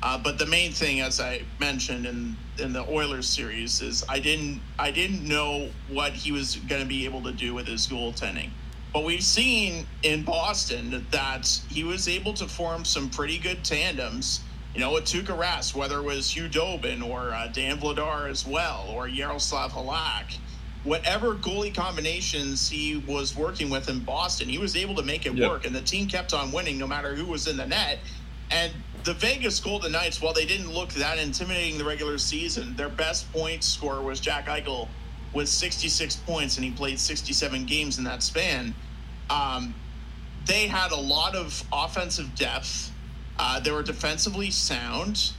Uh, but the main thing, as I mentioned in in the Oilers series, is I didn't I didn't know what he was going to be able to do with his goaltending. But we've seen in Boston that he was able to form some pretty good tandems. You know, with Tuukka Rask, whether it was Khudobin or uh, Dan Vladar as well, or Yaroslav Halak, whatever goalie combinations he was working with in Boston, he was able to make it Yep. work, and the team kept on winning no matter who was in the net. And the Vegas Golden Knights, while they didn't look that intimidating the regular season, their best point scorer was Jack Eichel with 66 points, and he played 67 games in that span. Um, they had a lot of offensive depth. Uh, they were defensively sound,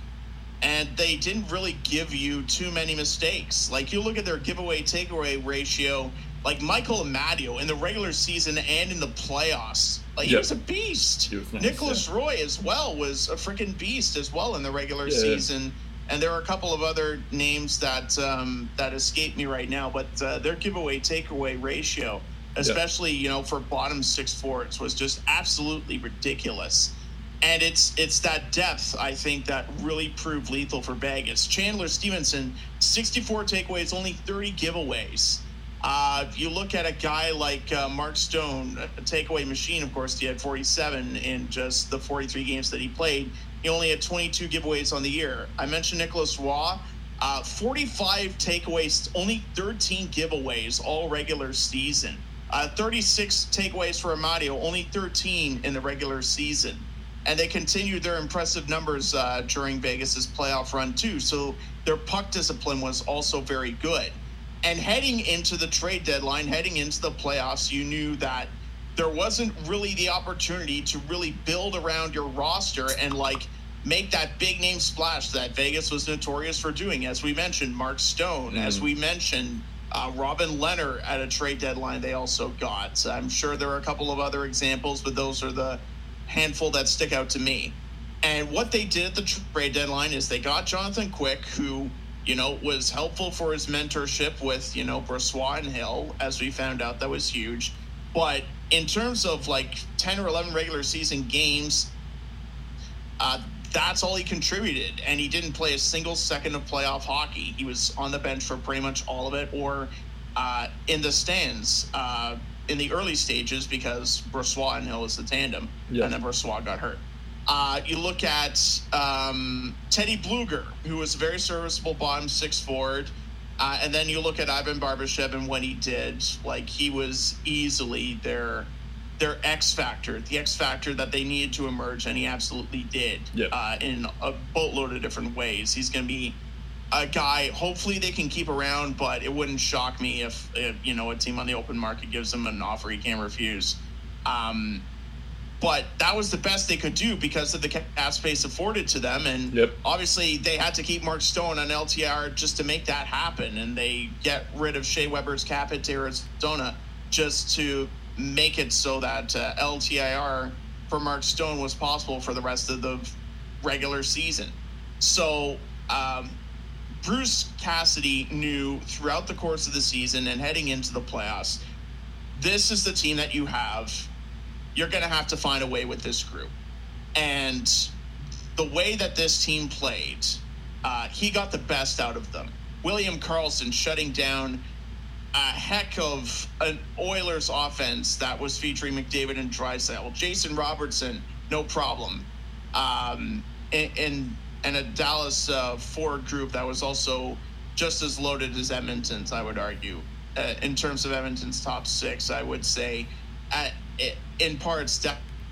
and they didn't really give you too many mistakes. Like you look at their giveaway takeaway ratio, like Michael Amadio in the regular season and in the playoffs, like he was a beast. Was nice, Nicholas Roy as well was a freaking beast as well in the regular Yeah. season. And there are a couple of other names that um, that escape me right now, but uh, their giveaway takeaway ratio, especially you know for bottom six forwards, was just absolutely ridiculous. And it's it's that depth I think that really proved lethal for Vegas. Chandler Stephenson, 64 takeaways, only 30 giveaways. Uh, you look at a guy like uh, Mark Stone, a takeaway machine. Of course, he had 47 in just the 43 games that he played. He only had 22 giveaways on the year. I mentioned Nicholas Roy, uh, 45 takeaways, only 13 giveaways all regular season. Uh, 36 takeaways for Amadio, only 13 in the regular season. And they continued their impressive numbers uh, during Vegas's playoff run too. So their puck discipline was also very good. And heading into the trade deadline, heading into the playoffs, you knew that there wasn't really the opportunity to really build around your roster and like make that big name splash that Vegas was notorious for doing. As we mentioned, Mark Stone, as we mentioned, uh, Robin Lehner at a trade deadline, they also got. So I'm sure there are a couple of other examples, but those are the handful that stick out to me. And what they did at the trade deadline is they got Jonathan Quick, who, you know, was helpful for his mentorship with, you know, Brossoit and Hill, as we found out. That was huge. But in terms of like 10 or 11 regular season games, uh, that's all he contributed. And he didn't play a single second of playoff hockey. He was on the bench for pretty much all of it or uh, in the stands uh, in the early stages because Brossoit and Hill was the tandem. Yeah. And then Brossoit got hurt. Uh, you look at um, Teddy Blueger, who was a very serviceable bottom six forward. Uh, and then you look at Ivan Barbashev and what he did. Like he was easily their their X factor, the X factor that they needed to emerge, and he absolutely did Yep. uh, in a boatload of different ways. He's going to be a guy. Hopefully, they can keep around, but it wouldn't shock me if, if you know a team on the open market gives him an offer he can't refuse. Um, but that was the best they could do because of the cap space afforded to them, and Yep. obviously they had to keep Mark Stone on LTR just to make that happen, and they get rid of Shea Weber's cap hit to Arizona just to make it so that uh, LTIR for Mark Stone was possible for the rest of the regular season. So um, Bruce Cassidy knew throughout the course of the season and heading into the playoffs, this is the team that you have. You're going to have to find a way with this group. And the way that this team played, uh, he got the best out of them. William Karlsson shutting down a heck of an Oilers offense that was featuring McDavid and Draisaitl. Jason Robertson, no problem. Um, and, and a Dallas uh, forward group that was also just as loaded as Edmonton's. I would argue, uh, in terms of Edmonton's top six, I would say, at in parts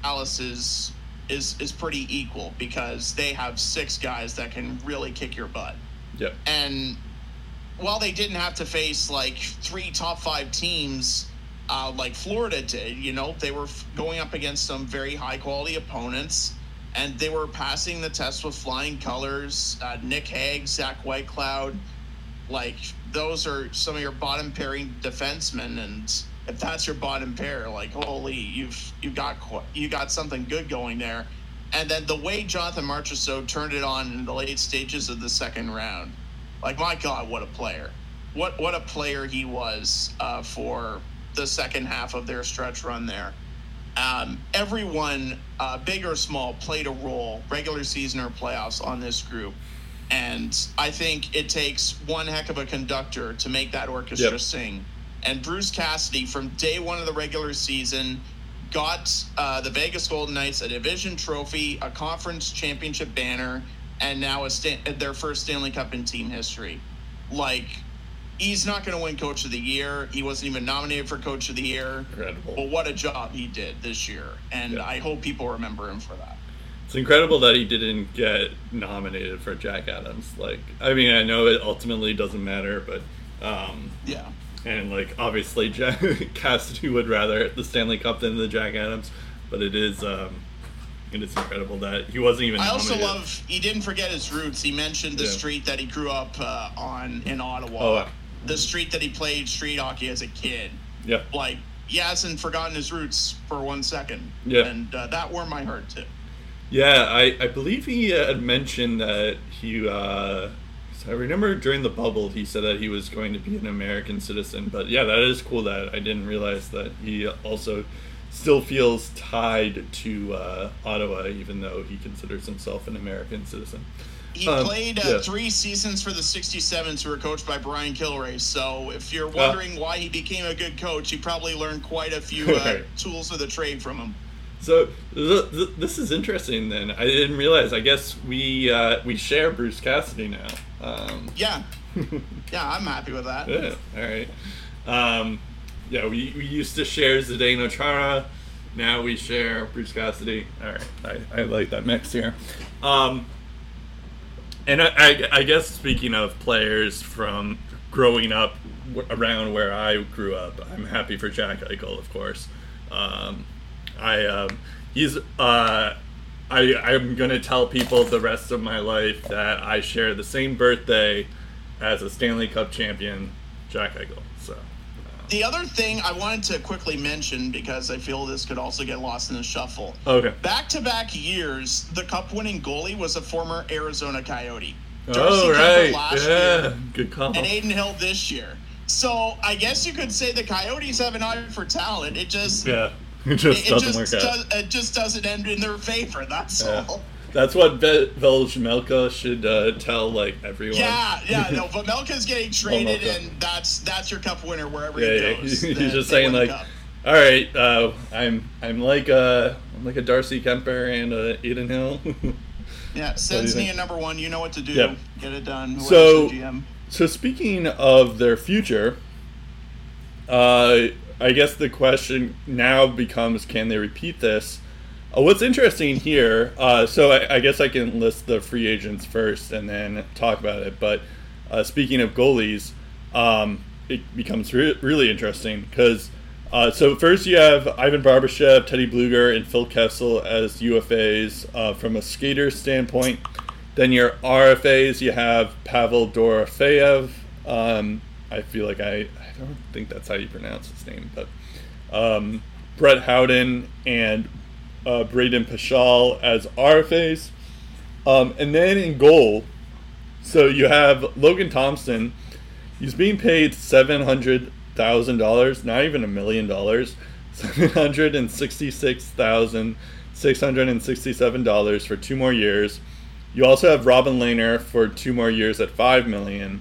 Dallas is is is pretty equal because they have six guys that can really kick your butt. Yep. And while they didn't have to face like three top five teams uh, like Florida did, you know, they were f- going up against some very high quality opponents and they were passing the test with flying colors. Uh, Nick Hague, Zach Whitecloud, like those are some of your bottom pairing defensemen, and if that's your bottom pair, like holy, you've you got you got something good going there. And then the way Jonathan Marchessault turned it on in the late stages of the second round, like my God, what a player! What what a player he was uh, for the second half of their stretch run there. Um, everyone, uh, big or small, played a role, regular season or playoffs, on this group. And I think it takes one heck of a conductor to make that orchestra yep. sing. And Bruce Cassidy, from day one of the regular season, got uh, the Vegas Golden Knights a division trophy, a conference championship banner, and now their first Stanley Cup in team history. Like, he's not going to win Coach of the Year. He wasn't even nominated for Coach of the Year. Incredible. But what a job he did this year, and yeah. I hope people remember him for that. It's incredible that he didn't get nominated for Jack Adams. Like, I mean, I know it ultimately doesn't matter, but um, yeah. And like, obviously, Jack Cassidy would rather the Stanley Cup than the Jack Adams, but it is. Um, and it's incredible that he wasn't even. I also love he didn't forget his roots. He mentioned the yeah. street that he grew up uh, on in Ottawa. Oh, the street that he played street hockey as a kid. Yeah. Like he hasn't forgotten his roots for one second. Yeah. And uh, that warmed my heart too. Yeah, I, I believe he had mentioned that he. Uh, I remember during the bubble he said that he was going to be an American citizen. But yeah, that is cool that I didn't realize that he also still feels tied to uh, Ottawa, even though he considers himself an American citizen. He um, played uh, yeah. three seasons for the 67s, who were coached by Brian Kilrea. So if you're uh, wondering uh, why he became a good coach, he probably learned quite a few uh, tools of the trade from him. So th- th- this is interesting. Then I didn't realize. I guess we uh, we share Bruce Cassidy now. Um, yeah, yeah, I'm happy with that. Yeah, all right. Um, yeah, we, we used to share Zdeno Chara. Now we share Bruce Cassidy. All right, I, I like that mix here. Um, and I, I, I, guess speaking of players from growing up around where I grew up, I'm happy for Jack Eichel, of course. Um, I um, he's uh, I I'm gonna tell people the rest of my life that I share the same birthday as a Stanley Cup champion, Jack Eichel. So. Uh. The other thing I wanted to quickly mention because I feel this could also get lost in the shuffle. Okay. Back to back years, the cup winning goalie was a former Arizona Coyote. Darcy oh, right. Last yeah. Year, Good call. And Adin Hill this year. So I guess you could say the Coyotes have an eye for talent. It just yeah, it just it, doesn't just work does, out. It just doesn't end in their favor. That's yeah. all. That's what Vejmelka should uh, tell like everyone. Yeah, yeah, no, but Melka's getting traded, and that's that's your cup winner wherever yeah, he goes. Yeah. He's just saying like, all right, uh, I'm I'm like a I'm like a Darcy Kuemper and a Adin Hill. yeah, sends me a number one. You know what to do. Yep. Get it done. So, so speaking of their future, uh, I guess the question now becomes, can they repeat this? Uh, what's interesting here, uh, so I, I, guess I can list the free agents first and then talk about it. But uh, speaking of goalies, um, it becomes re- really interesting because uh, so first you have Ivan Barbashev, Teddy Blueger, and Phil Kessel as UFAs uh, from a skater standpoint. Then your RFAs, you have Pavel Dorofeyev. Um, I feel like I, I don't think that's how you pronounce his name, but um, Brett Howden and uh, Brayden Pachal as RFAs. Um, and then in goal, so you have Logan Thompson. He's being paid seven hundred thousand dollars, not even a million dollars, seven hundred and sixty-six thousand six hundred and sixty-seven dollars for two more years. You also have Robin Lehner for two more years at five million,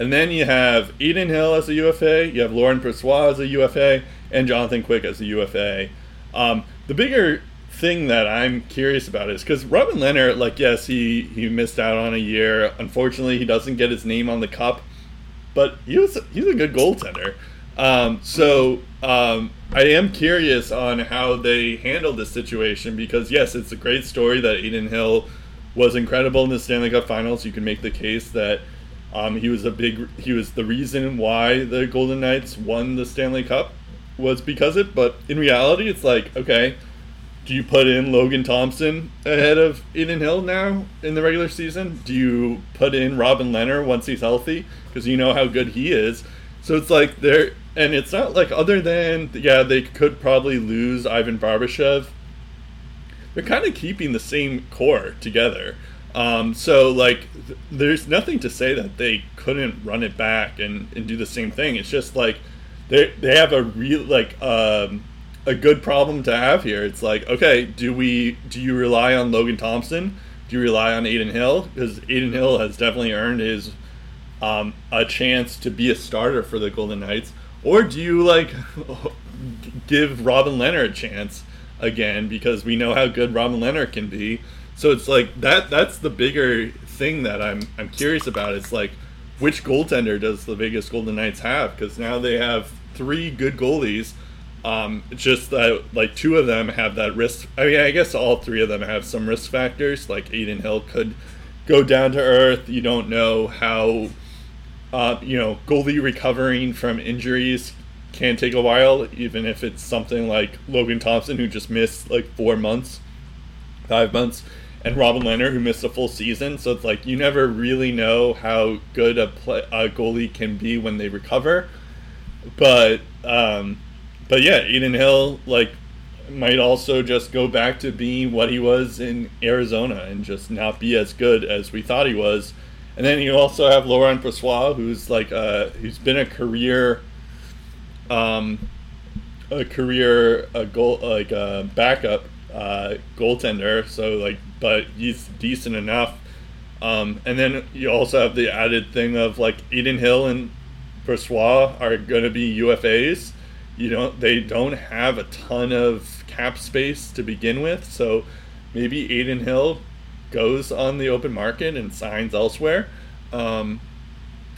and then you have Adin Hill as a UFA. You have Laurent Brossoit as a UFA, and Jonathan Quick as a UFA. Um, the bigger thing that I'm curious about is because Robin Lehner, like, yes, he he missed out on a year. Unfortunately, he doesn't get his name on the cup, but he was he's a good goaltender. Um, so um, I am curious on how they handle this situation because yes, it's a great story that Adin Hill was incredible in the Stanley Cup Finals. You can make the case that um, he was a big he was the reason why the Golden Knights won the Stanley Cup was because it. But in reality, it's like okay do you put in Logan Thompson ahead of Adin Hill now in the regular season? Do you put in Robin Lehner once he's healthy because you know how good he is? So it's like there, and it's not like other than yeah, they could probably lose Ivan Barbashev. They're kind of keeping the same core together. Um, so like, th- there's nothing to say that they couldn't run it back and, and do the same thing. It's just like they they have a real like um, a good problem to have here. It's like, okay, do we do you rely on Logan Thompson? Do you rely on Adin Hill? Because Adin Hill has definitely earned his um, a chance to be a starter for the Golden Knights, or do you like give Robin Lehner a chance again because we know how good Robin Lehner can be? So it's like that. That's the bigger thing that I'm I'm curious about. It's like which goaltender does the Vegas Golden Knights have? Because now they have three good goalies um, just that like two of them have that risk. I mean, I guess all three of them have some risk factors. Like Adin Hill could go down to earth. You don't know how, uh, you know, goalie recovering from injuries can take a while, even if it's something like Logan Thompson who just missed like four months, five months, and Robin Lehner who missed a full season. So it's like you never really know how good a, play, a goalie can be when they recover. But um, but yeah, Adin Hill like might also just go back to being what he was in Arizona and just not be as good as we thought he was. And then you also have Laurent Brossoit, who's like uh, who's been a career, um, a career a goal like a backup uh, goaltender. So like, but he's decent enough. Um, and then you also have the added thing of like Adin Hill and Brossoit are going to be UFAs you know they don't have a ton of cap space to begin with, so maybe Adin Hill goes on the open market and signs elsewhere. Um,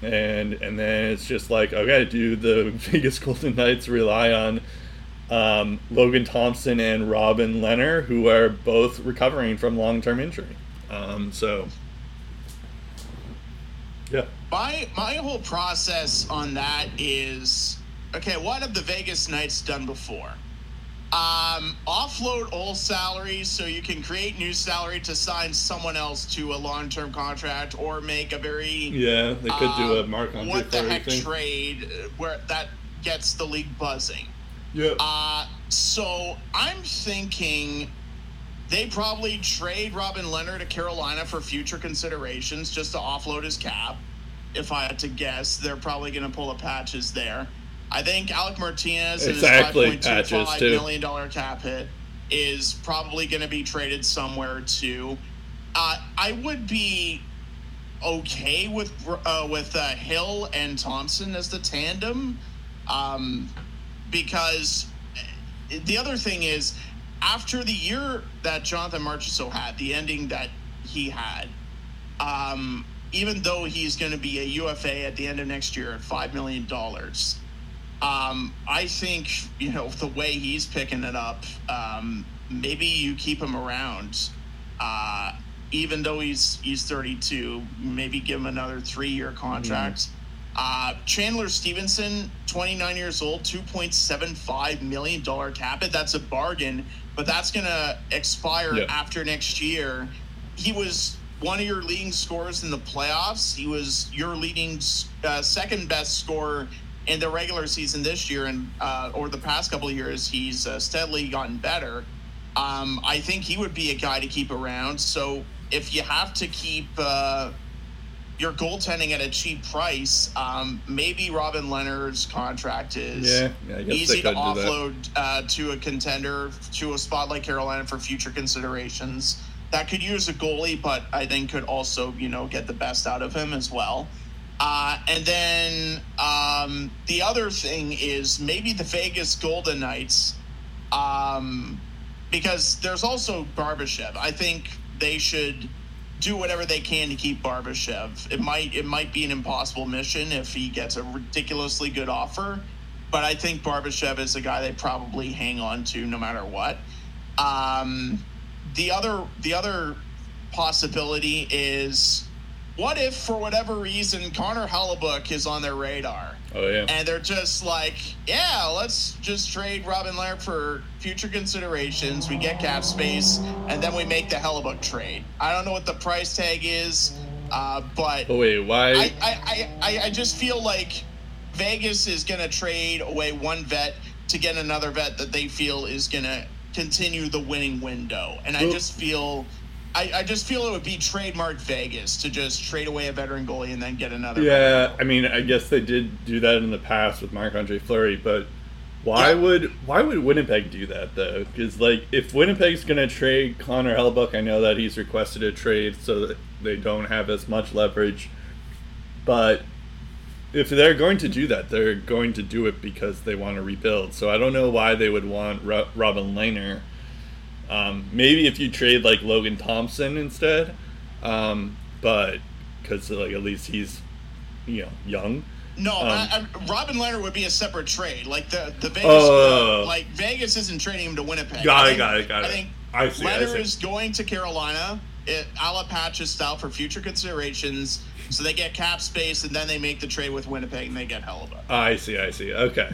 and and then it's just like okay, do the Vegas Golden Knights rely on um, Logan Thompson and Robin Lehner, who are both recovering from long term injury? Um, so yeah, my my whole process on that is okay, what have the Vegas Knights done before? Um, offload old salaries so you can create new salary to sign someone else to a long term contract or make a very yeah they could do a um, Marc Andre what the heck thing. trade uh, where that gets the league buzzing. Yeah. Uh, so I'm thinking they probably trade Robin Lehner to Carolina for future considerations just to offload his cap. If I had to guess, they're probably going to pull a patches there. I think Alec Martinez exactly. and his five point two five million dollar cap hit is probably going to be traded somewhere too. Uh, I would be okay with uh, with uh, Hill and Thompson as the tandem, um, because the other thing is after the year that Jonathan Marchessault had, the ending that he had, um, even though he's going to be a UFA at the end of next year at five million dollars, um, I think you know the way he's picking it up. Um, maybe you keep him around, uh, even though he's he's 32. Maybe give him another three year contract. Mm. Uh, Chandler Stephenson, 29 years old, 2.75 million dollar cap it. That's a bargain, but that's gonna expire yeah. after next year. He was one of your leading scorers in the playoffs. He was your leading uh, second best scorer in the regular season this year and uh, or the past couple of years, he's uh, steadily gotten better. Um, I think he would be a guy to keep around. So if you have to keep your goaltending at a cheap price, um, maybe Robin Lehner's contract is yeah, yeah easy to offload uh, to a contender to a spot like Carolina for future considerations. That could use a goalie, but I think could also you know get the best out of him as well. Uh, and then um, the other thing is maybe the Vegas Golden Knights um, because there's also Barbashev. I think they should do whatever they can to keep Barbashev. It might it might be an impossible mission if he gets a ridiculously good offer, but I think Barbashev is a guy they probably hang on to no matter what. Um, the other the other possibility is what if for whatever reason Connor Hellebuyck is on their radar Oh yeah. and they're just like, yeah, let's just trade Robin Lehner for future considerations. We get cap space, and then we make the Hellebuyck trade. I don't know what the price tag is, uh, but But wait, why? I, I, I, I, I just feel like Vegas is going to trade away one vet to get another vet that they feel is going to continue the winning window. And I just feel. I, I just feel it would be trademark Vegas to just trade away a veteran goalie and then get another. yeah, I mean, I guess they did do that in the past with Marc Andre Fleury, but why Yeah. would why would Winnipeg do that though? Because like, if Winnipeg's gonna trade Connor Hellebuyck, I know that he's requested a trade so that they don't have as much leverage, but if they're going to do that, they're going to do it because they want to rebuild. So I don't know why they would want Ro- Robin Lehner. Um, maybe if you trade like Logan Thompson instead, um, but because like at least he's you know young. No, Um, I, I, Robin Lehner would be a separate trade. Like the the Vegas, Oh. like Vegas isn't trading him to Winnipeg. Got I it, got it, got I it. think I see, I Lehner see. is going to Carolina, it, a la style for future considerations. So they get cap space, and then they make the trade with Winnipeg, and they get Hellebuyck. I see, I see. Okay,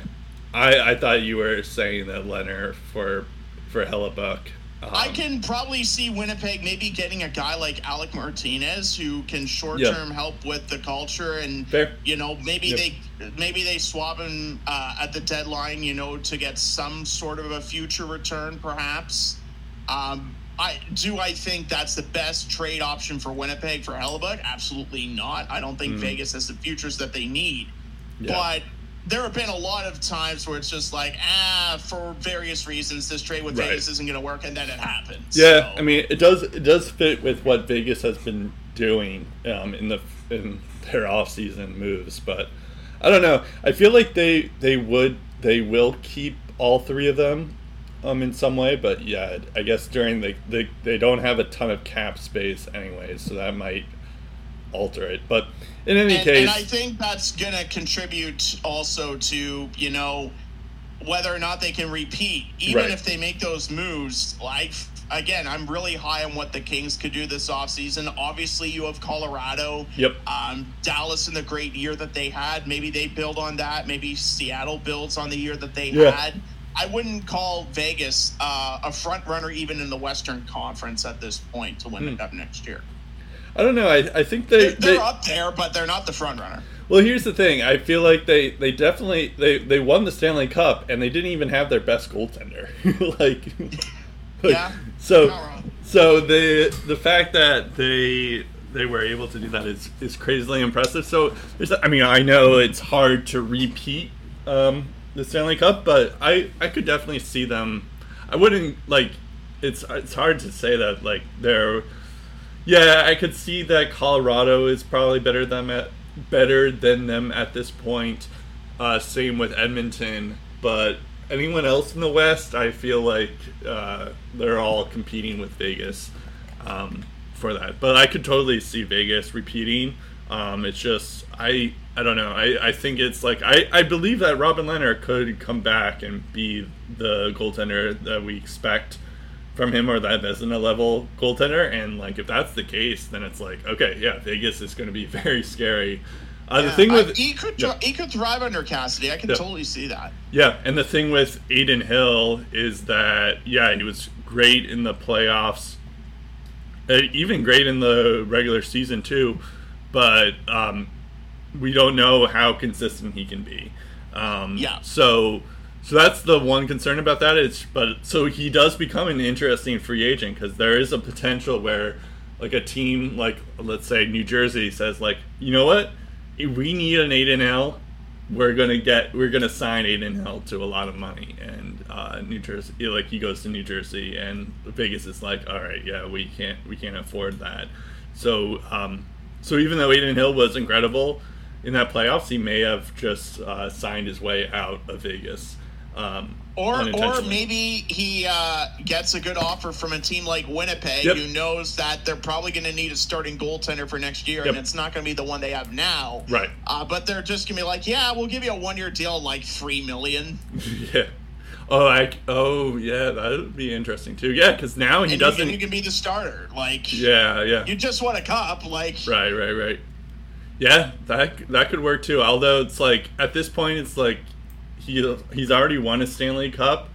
I I thought you were saying that Lehner for for Hellebuyck. Um, I can probably see Winnipeg maybe getting a guy like Alec Martinez who can short term help with the culture and Fair. you know maybe Yep. they maybe they swap him uh, at the deadline you know to get some sort of a future return perhaps. Um, I do I think that's the best trade option for Winnipeg for Hellebuyck? Absolutely not. I don't think Mhm. Vegas has the futures that they need. Yeah. But there have been a lot of times where it's just like, ah, for various reasons, this trade with Right. Vegas isn't going to work, and then it happens. Yeah, So- I mean, it does it does fit with what Vegas has been doing um, in the in their offseason moves, but I don't know. I feel like they they would they will keep all three of them um in some way, but yeah, I guess during the they they don't have a ton of cap space anyways, so that might alter it. But in any and, case, and I think that's going to contribute also to you know whether or not they can repeat, even Right. if they make those moves. Like again, I'm really high on what the Kings could do this offseason. Obviously, you have Colorado. Yep. Um, Dallas in the great year that they had. Maybe they build on that. Maybe Seattle builds on the year that they Yeah. had. I wouldn't call Vegas uh, a front runner even in the Western Conference at this point to win Hmm. the cup next year. I don't know. I, I think they, They're, they're they up there, but they're not the front runner. Well, here's the thing. I feel like they, they definitely they, they won the Stanley Cup and they didn't even have their best goaltender. like, like, Yeah, So so the the fact that they they were able to do that is is crazily impressive. So there's I mean I know it's hard to repeat um, the Stanley Cup, but I I could definitely see them. I wouldn't like it's it's hard to say that like they're yeah, I could see that Colorado is probably better than at better than them at this point. Uh, same with Edmonton, but anyone else in the West, I feel like uh, they're all competing with Vegas um, for that. But I could totally see Vegas repeating. Um, it's just I I don't know. I, I think it's like I, I believe that Robin Lehner could come back and be the goaltender that we expect from him or that isn't a level goaltender. And like if that's the case, then it's like okay, yeah, Vegas is going to be very scary. Uh, the Yeah, thing I- with he could yeah. he could thrive under Cassidy. I can Yeah. totally see that. yeah, and the thing with Adin Hill is that yeah, he was great in the playoffs, uh, even great in the regular season too, but um, we don't know how consistent he can be. Um, Yeah. So, so that's the one concern about that is, but so he does become an interesting free agent because there is a potential where, like a team like let's say New Jersey says like, you know what, we need an Adin Hill we're gonna get we're gonna sign Adin Hill to a lot of money. And uh, New Jersey like he goes to New Jersey and Vegas is like all right yeah we can't we can't afford that. So um, so even though Adin Hill was incredible in that playoffs he may have just uh, signed his way out of Vegas um, Or, or maybe he uh, gets a good offer from a team like Winnipeg, Yep. who knows that they're probably going to need a starting goaltender for next year, Yep. and it's not going to be the one they have now. Right. Uh, but they're just going to be like, yeah, we'll give you a one-year deal, like three million, yeah. Oh, I. Oh, yeah. That would be interesting too. Yeah, because now he and doesn't. can, you can be the starter. Like, yeah, yeah. you just want a cup. Like, Right, right, right. Yeah, that that could work too. Although it's like at this point, it's like he he's already won a Stanley Cup.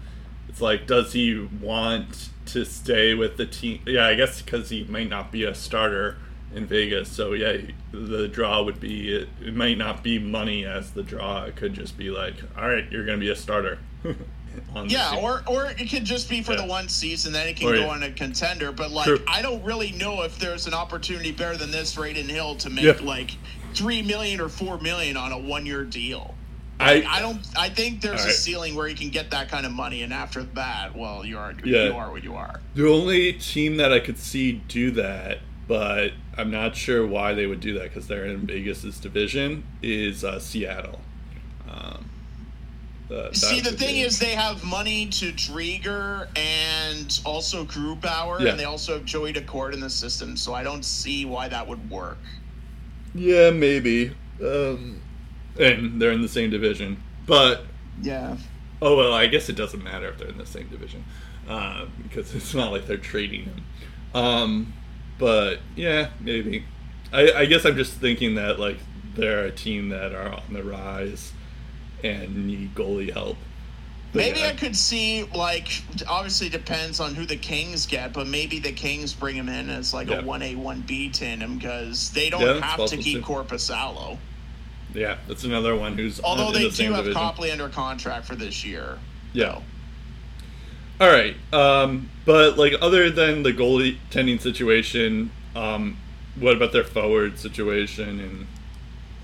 It's like, does he want to stay with the team? Yeah, I guess because he might not be a starter in Vegas. So yeah, the draw would be it, it might not be money as the draw. It could just be like, all right, you're gonna be a starter. on Yeah, or or it could just be for Yeah. the one season, then it can Or, go yeah. on a contender. But like, True. I don't really know if there's an opportunity better than this for Adin Hill to make Yeah. like three million or four million on a one-year deal. I I don't. I think there's All a ceiling where you can get that kind of money, and after that, well, you are Yeah. you are what you are. The only team that I could see do that, but I'm not sure why they would do that because they're in Vegas's division, is uh, Seattle. Um, the- See, the thing is, they have money to Driedger and also Grubauer, Yeah. and they also have Joey Daccord in the system. So I don't see why that would work. yeah, maybe, um, and they're in the same division, but Yeah. oh well, I guess it doesn't matter if they're in the same division uh, because it's not like they're trading him. Um, but yeah, maybe. I, I guess I'm just thinking that like they're a team that are on the rise and need goalie help. But Maybe yeah. I could see like obviously depends on who the Kings get, but maybe the Kings bring him in as like Yeah. a one A one B tandem because they don't Yeah, have to keep too. Korpisalo. Yeah, that's another one who's Although in they the do have division. Copley under contract for this year. Yeah. So, All right, um, but like other than the goalie tending situation, um, what about their forward situation and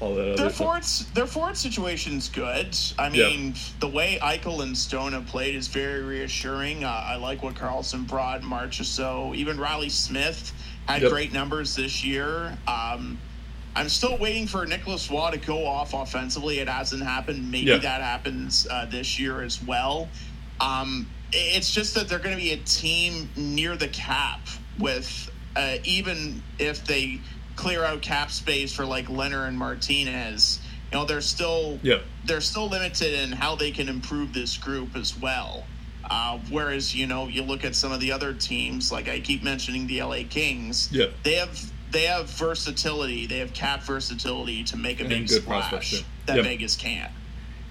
all that other Their stuff? forwards, their forward situation's good. I Yeah. mean, the way Eichel and Stone have played is very reassuring. Uh, I like what Karlsson brought, Marchessault, even Reilly Smith had Yep. great numbers this year. Um, I'm still waiting for Nicholas Waugh to go off offensively. It hasn't happened. Maybe Yeah. that happens uh, this year as well. Um, it's just that they're going to be a team near the cap with uh, even if they clear out cap space for like Lehner and Martinez, you know, they're still Yep. they're still limited in how they can improve this group as well. Uh, whereas you know you look at some of the other teams, like I keep mentioning the LA Kings, Yep. they have they have versatility, they have cap versatility to make a And big splash that Yep. Vegas can't.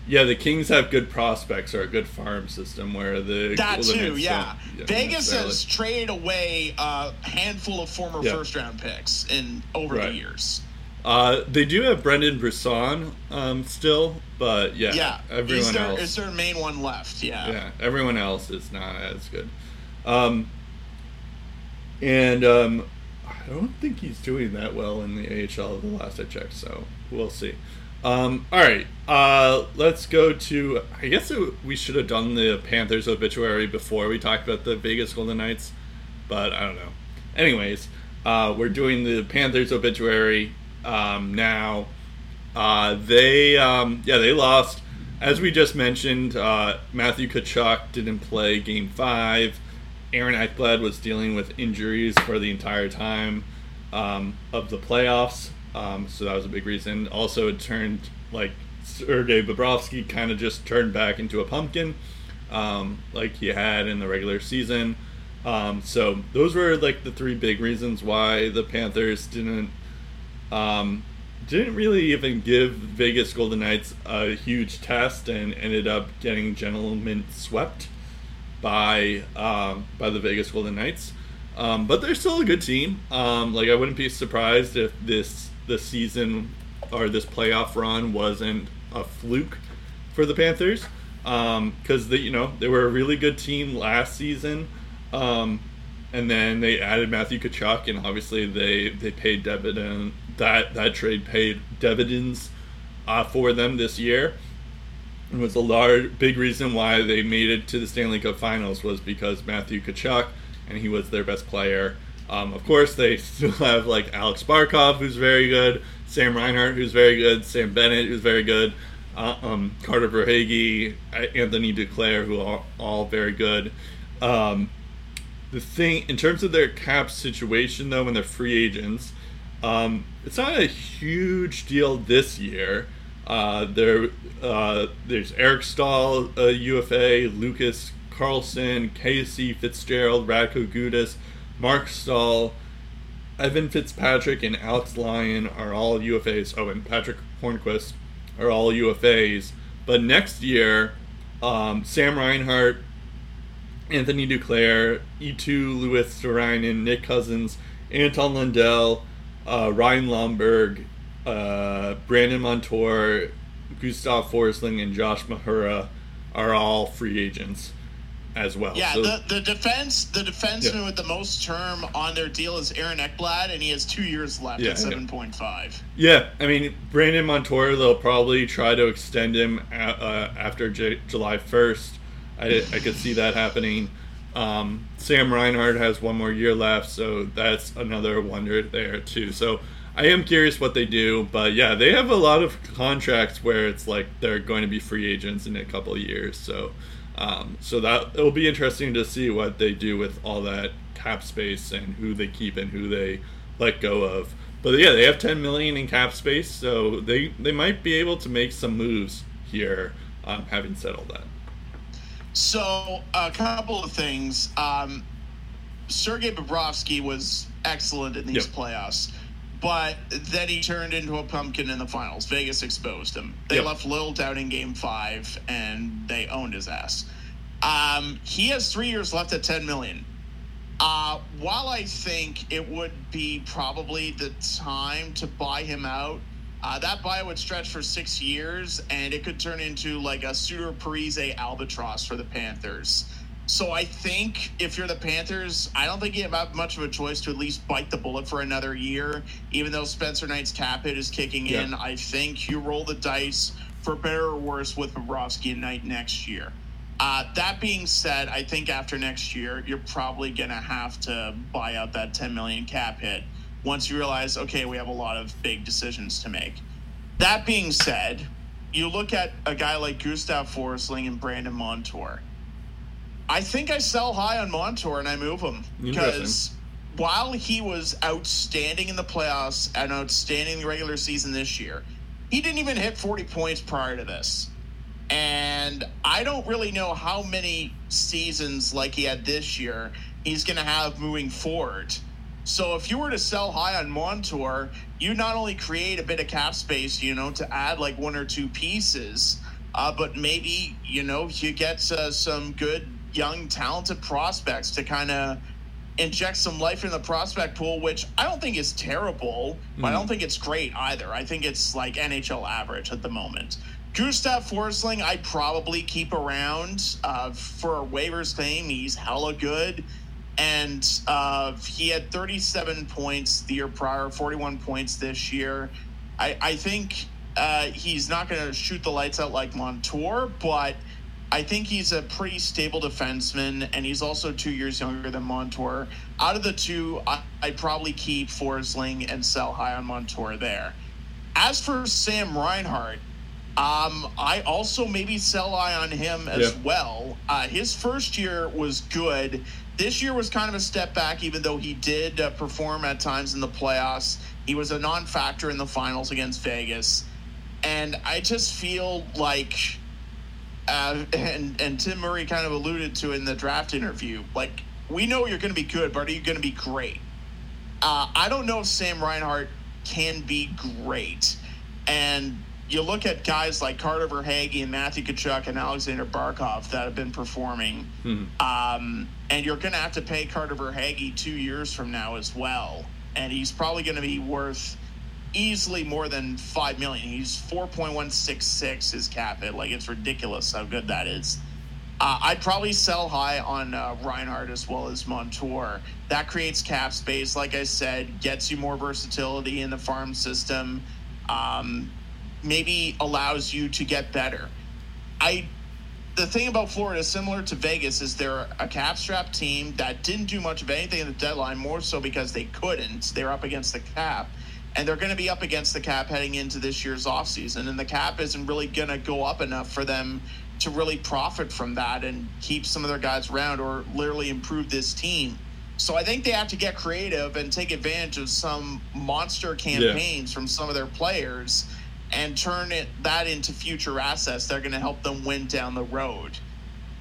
Yeah, the Kings have good prospects or a good farm system where the That too, Knights yeah. Vegas has traded away a handful of former Yeah. first round picks in over Right. the years. Uh, they do have Brendan Brisson um, still, but yeah, Yeah, everyone is there, else. is their main one left? Yeah. yeah, everyone else is not as good. Um, and um, I don't think he's doing that well in the AHL the last I checked, so we'll see. Um, all right, uh, let's go to. I guess it, we should have done the Panthers obituary before we talked about the Vegas Golden Knights, but I don't know. Anyways, uh, we're doing the Panthers obituary um, now. Uh, they, um, yeah, they lost. As we just mentioned, uh, Matthew Tkachuk didn't play Game Five. Aaron Ekblad was dealing with injuries for the entire time um, of the playoffs, um, so that was a big reason. Also, it turned like Sergei Bobrovsky kind of just turned back into a pumpkin, um, like he had in the regular season. Um, so those were like the three big reasons why the Panthers didn't um, didn't really even give Vegas Golden Knights a huge test and ended up getting gentlemen swept by um, by the Vegas Golden Knights. Um, but they're still a good team. Um, like I wouldn't be surprised if this this season or this playoff run wasn't a fluke for the Panthers because they you know they were a really good team last season. Um, and then they added Matthew Tkachuk, and obviously they they paid dividend that that trade paid dividends uh, for them this year. Was a large big reason why they made it to the Stanley Cup Finals was because Matthew Tkachuk, and he was their best player. Um, of course, they still have like Alex Barkov, who's very good, Sam Reinhart, who's very good, Sam Bennett, who's very good. uh, um, Carter Verhaeghe, Anthony Duclair, who are all very good. Um, the thing in terms of their cap situation though when they're free agents um, it's not a huge deal this year uh, there uh, there's Eric Staal, uh, UFA Lucas Carlsson, Casey Fitzgerald Radko Gudas Marc Staal, Evan Fitzpatrick and Alex Lyon are all UFAs oh and Patrick Hornqvist are all UFAs but next year um, Sam Reinhart Anthony Duclair, Eetu Luostarinen, Nick Cousins, Anton Lundell, uh, Ryan Lomberg, uh, Brandon Montour, Gustav Forsling, and Josh Mahura are all free agents as well. Yeah, So- the, the defense, the defenseman Yeah. with the most term on their deal is Aaron Ekblad, and he has two years left Yeah, at seven point five. Yeah, I mean Brandon Montour. They'll probably try to extend him a uh, after J- July first. I, I could see that happening. Um, Sam Reinhart has one more year left, so that's another wonder there too. So I am curious what they do, but yeah, they have a lot of contracts where it's like they're going to be free agents in a couple of years. So um, so that it'll be interesting to see what they do with all that cap space and who they keep and who they let go of. But yeah, they have 10 million in cap space, so they they might be able to make some moves here. Um, having said all that, So a couple of things. Um, Sergei Bobrovsky was excellent in these Yep. playoffs, but then he turned into a pumpkin in the finals. Vegas exposed him. They Yep. left Lil down in Game Five, and they owned his ass. Um, he has three years left at ten million. Uh, while I think it would be probably the time to buy him out, uh, that buy would stretch for six years, and it could turn into like a Suter Parise albatross for the Panthers. So I think if you're the Panthers, I don't think you have much of a choice to at least bite the bullet for another year. Even though Spencer Knight's cap hit is kicking Yeah. in, I think you roll the dice for better or worse with Bobrovsky and Knight next year. Uh, that being said, I think after next year, you're probably going to have to buy out that 10 million cap hit once you realize, okay, we have a lot of big decisions to make. That being said, you look at a guy like Gustav Forsling and Brandon Montour. I think I sell high on Montour and I move him because while he was outstanding in the playoffs and outstanding in the regular season this year, he didn't even hit 40 points prior to this. And I don't really know how many seasons like he had this year he's going to have moving forward. So if you were to sell high on Montour, you not only create a bit of cap space, you know, to add like one or two pieces, uh, but maybe you know you get uh, some good young talented prospects to kind of inject some life in the prospect pool, which I don't think is terrible, but I don't think it's great either. I think it's like NHL average at the moment. Gustav Forsling, I'd probably keep around uh, for a waivers claim. He's hella good. And uh, he had 37 points the year prior, 41 points this year. I, I think uh, he's not going to shoot the lights out like Montour, but I think he's a pretty stable defenseman, and he's also two years younger than Montour. Out of the two, I, I'd probably keep Forsling and sell high on Montour there. As for Sam Reinhart, um, I also maybe sell high on him as Yeah. well. Uh, his first year was good. This year was kind of a step back, even though he did uh, perform at times in the playoffs. He was a non factor in the finals against Vegas. And I just feel like uh, and and Tim Murray kind of alluded to in the draft interview. Like we know you're going to be good, but are you going to be great? Uh, I don't know if Sam Reinhart can be great, and you look at guys like Carter Verhaeghe and Matthew Tkachuk and Alexander Barkov that have been performing, Hmm. um, and you're going to have to pay Carter Verhaeghe two years from now as well, and he's probably going to be worth easily more than five million. He's four point one six six his cap hit. Like it's ridiculous how good that is. Uh, I'd probably sell high on uh, Reinhart as well as Montour. That creates cap space. Like I said, gets you more versatility in the farm system. Um, maybe allows you to get better. I the thing about Florida, similar to Vegas, is they're a cap strap team that didn't do much of anything at the deadline, more so because they couldn't. They were up against the cap. And they're going to be up against the cap heading into this year's offseason. And the cap isn't really going to go up enough for them to really profit from that and keep some of their guys around or literally improve this team. So I think they have to get creative and take advantage of some monster campaigns yeah. from some of their players and turn it that into future assets that are going to help them win down the road.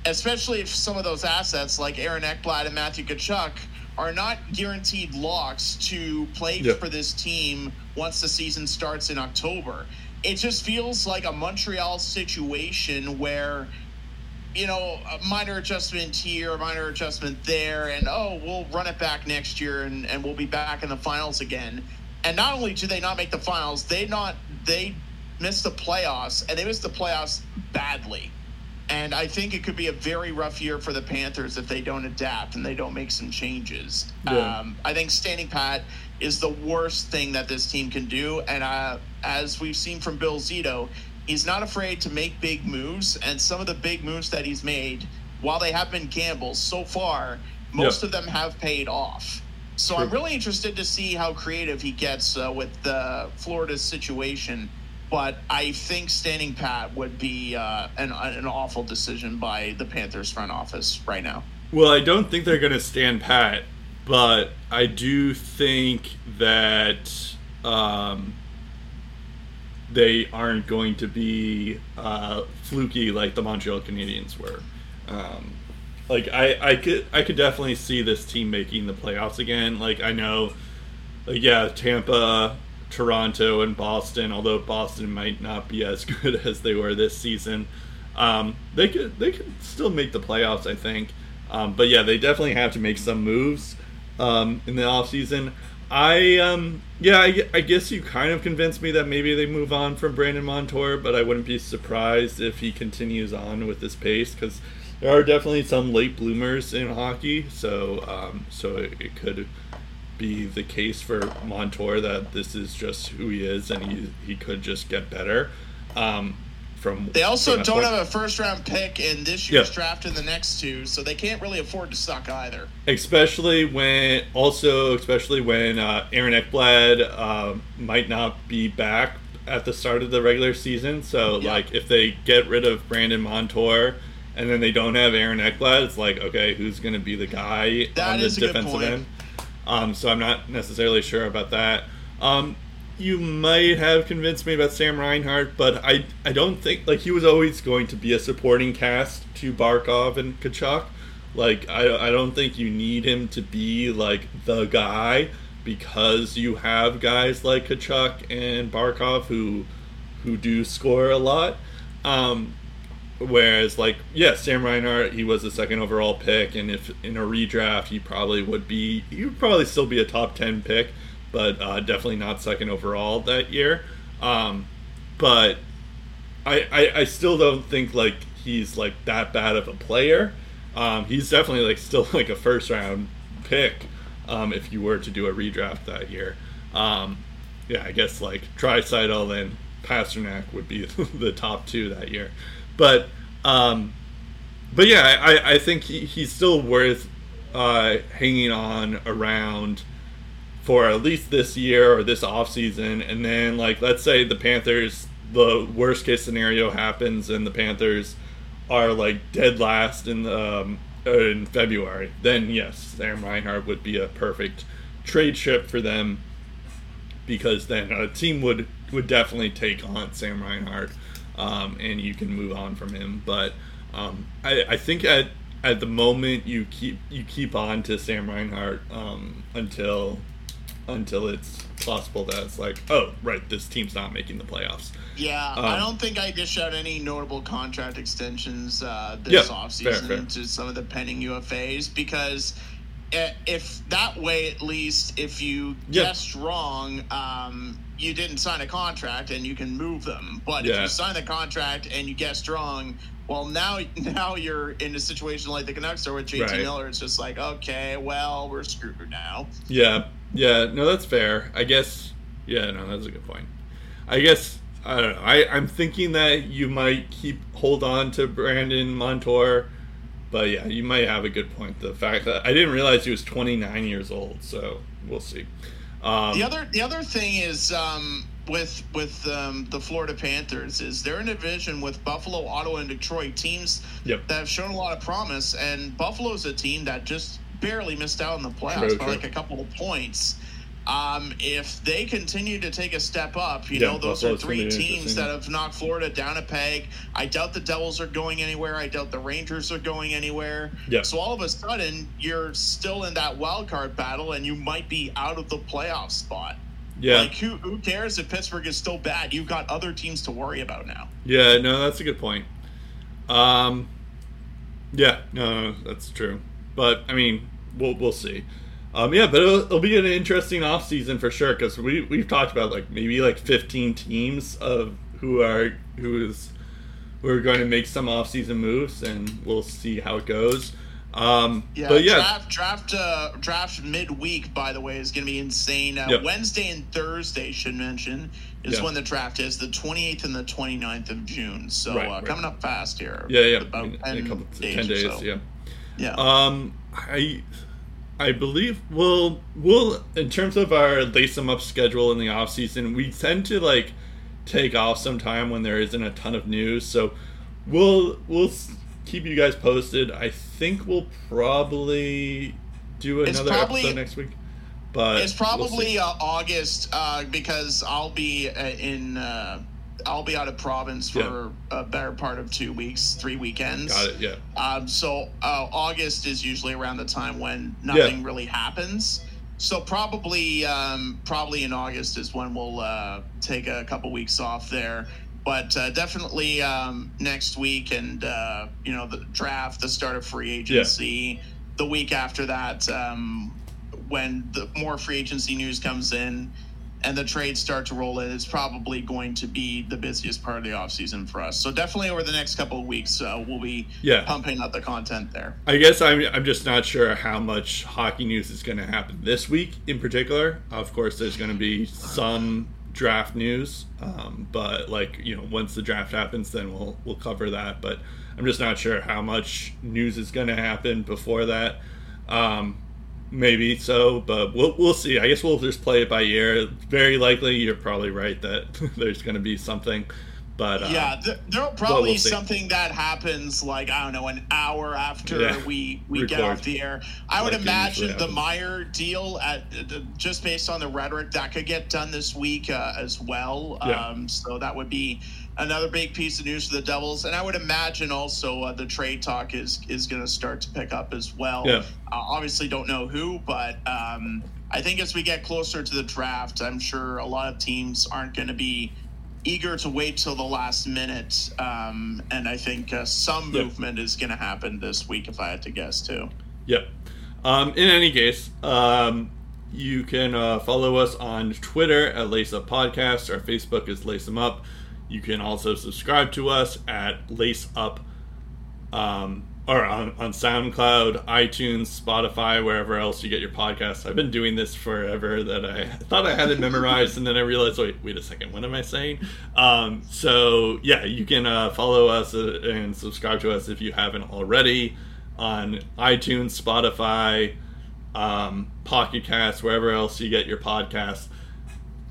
Especially if some of those assets like Aaron Ekblad and Matthew Tkachuk are not guaranteed locks to play yeah. for this team once the season starts in October. It just feels like a Montreal situation where you know, a minor adjustment here, a minor adjustment there, and oh, we'll run it back next year and, and we'll be back in the finals again. And not only do they not make the finals, they not they missed the playoffs and they missed the playoffs badly. And I think it could be a very rough year for the Panthers if they don't adapt and they don't make some changes. Yeah. Um, I think standing pat is the worst thing that this team can do. And uh, as we've seen from Bill Zito, he's not afraid to make big moves, and some of the big moves that he's made, while they have been gambles so far, most of them have paid off. So True. I'm really interested to see how creative he gets uh, with the Florida situation. But I think standing pat would be uh, an, an awful decision by the Panthers front office right now. Well, I don't think they're going to stand pat, but I do think that um, they aren't going to be uh, fluky like the Montreal Canadiens were. Um, like I, I could I could definitely see this team making the playoffs again. Like I know, like, yeah, Tampa, Toronto, and Boston. Although Boston might not be as good as they were this season, um, they could they could still make the playoffs. I think. Um, but yeah, they definitely have to make some moves um, in the off season. I um yeah I, I, guess you kind of convinced me that maybe they move on from Brandon Montour, but I wouldn't be surprised if he continues on with this pace because there are definitely some late bloomers in hockey. So um, so it, it, could be the case for Montour that this is just who he is and he he could just get better. Um, from they also from don't have a first round pick in this year's draft and the next two, so they can't really afford to suck either. Especially when also especially when uh, Aaron Ekblad uh, might not be back at the start of the regular season. So like if they get rid of Brandon Montour and then they don't have Aaron Ekblad, it's like okay, who's going to be the guy that on the defensive end? Um, so I'm not necessarily sure about that. Um, you might have convinced me about Sam Reinhart, but I I don't think like he was always going to be a supporting cast to Barkov and Tkachuk. Like I I don't think you need him to be like the guy because you have guys like Tkachuk and Barkov who who do score a lot. Um, whereas like yeah, Sam Reinhart he was the second overall pick, and if in a redraft he probably would be he would probably still be a top ten pick but uh, definitely not second overall that year. Um, but I, I, I still don't think like he's like that bad of a player. Um, he's definitely like still like a first round pick um, if you were to do a redraft that year. Um, yeah, I guess like Draisaitl and Pastrnak would be the top two that year. But um, but yeah, I, I think he, he's still worth uh, hanging on around for at least this year or this off season, and then like let's say the Panthers, the worst case scenario happens, and the Panthers are like dead last in um, in February, then yes, Sam Reinhart would be a perfect trade chip for them because then a team would would definitely take on Sam Reinhart, um, and you can move on from him. But um, I, I think at at the moment you keep you keep on to Sam Reinhart um, until until it's possible that it's like, oh, right, this team's not making the playoffs. Yeah, um, I don't think I dish out any notable contract extensions uh, this yeah, offseason fair, fair. to some of the pending UFAs because if that way, at least, if you yeah. guessed wrong, um, you didn't sign a contract and you can move them. But yeah. if you sign the contract and you guessed wrong, well, now now you're in a situation like the Canucks are with JT right. Miller. It's just like, okay, well, we're screwed now. Yeah, yeah, no, that's fair. I guess. Yeah, no, that's a good point. I guess I don't know. I I'm thinking that you might keep hold on to Brandon Montour, but yeah, you might have a good point. The fact that I didn't realize he was 29 years old, so we'll see. Um, the other the other thing is um, with with um, the Florida Panthers is they're in a division with Buffalo, Ottawa, and Detroit teams Yep. that have shown a lot of promise. And Buffalo's a team that just barely missed out in the playoffs True, by true. like a couple of points. Um, if they continue to take a step up, you Yeah, know, those Buffalo's are three teams that have knocked Florida down a peg. I doubt the Devils are going anywhere. I doubt the Rangers are going anywhere. Yeah. So all of a sudden, you're still in that wild card battle, and you might be out of the playoff spot. yeah, Like, who, who cares if Pittsburgh is still bad? You've got other teams to worry about now. yeah. No, that's a good point. Um, yeah, no, that's true. But I mean, we'll we'll see. Um, yeah, but it'll, it'll be an interesting off season for sure because we we've talked about like maybe like 15 teams of who are who is who are going to make some off season moves, and we'll see how it goes. Um, Yeah, but yeah, draft draft uh, draft midweek. By the way, is going to be insane. Uh, Yep. Wednesday and Thursday, should mention, is when the draft is. The 28th and the 29th of June. So Right, uh, right. coming up fast here. yeah, yeah, About in, in 10 a couple days ten days, so. yeah. Yeah. Um, I, I believe we'll we'll in terms of our lace them up schedule in the off season, we tend to like take off some time when there isn't a ton of news. So we'll we'll keep you guys posted. I think we'll probably do another probably- episode next week. But It's we'll probably uh, August uh, because I'll be uh, in. I'll be out of province for a better part of two weeks, three weekends. got it. Yeah. Um, so uh, August is usually around the time when nothing really happens. So probably, um, probably in August is when we'll uh, take a couple weeks off there. But uh, definitely um, next week, and uh, you know the draft, the start of free agency, the week after that, um, when the more free agency news comes in and the trades start to roll in, it's probably going to be the busiest part of the offseason for us. So definitely over the next couple of weeks, uh, we'll be Yeah. pumping out the content there. I guess I'm, I'm just not sure how much hockey news is going to happen this week in particular. Of course, there's going to be some draft news, um, but like you know, once the draft happens, then we'll we'll cover that. But I'm just not sure how much news is going to happen before that. Um, maybe so, but we'll we'll see. I guess we'll just play it by ear. Very likely, you're probably right that there's going to be something. But uh, yeah, th- there'll probably we'll something that happens like I don't know an hour after Yeah. we we get off the air. I would Like it imagine the Meier deal at uh, just based on the rhetoric that could get done this week uh, as well. Yeah. Um, so that would be another big piece of news for the Devils, and I would imagine also uh, the trade talk is is going to start to pick up as well. Yeah. Uh, obviously, don't know who, but um, I think as we get closer to the draft, I'm sure a lot of teams aren't going to be eager to wait till the last minute. Um, and I think uh, some movement is going to happen this week, if I had to guess too. Yep. Um, in any case, um, you can uh, follow us on Twitter at Lace Up Podcast. Our Facebook is Lace 'em Up. You can also subscribe to us at Lace Up, um, or on, on SoundCloud, iTunes, Spotify, wherever else you get your podcasts. I've been doing this forever. That I thought I had it memorized, and then I realized, wait, wait a second, what am I saying? Um, so yeah, you can uh, follow us uh, and subscribe to us if you haven't already on iTunes, Spotify, um, Pocket Cast, wherever else you get your podcasts.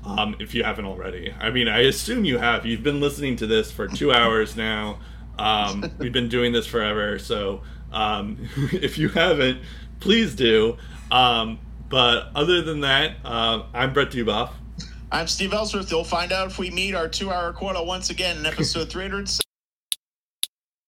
Um, if you haven't already, I mean, I assume you have. You've been listening to this for two hours now. Um, we've been doing this forever, so um, if you haven't, please do. Um, but other than that, uh, I'm Brett Duboff. I'm Steve Ellsworth. You'll find out if we meet our two hour quota once again in episode 300.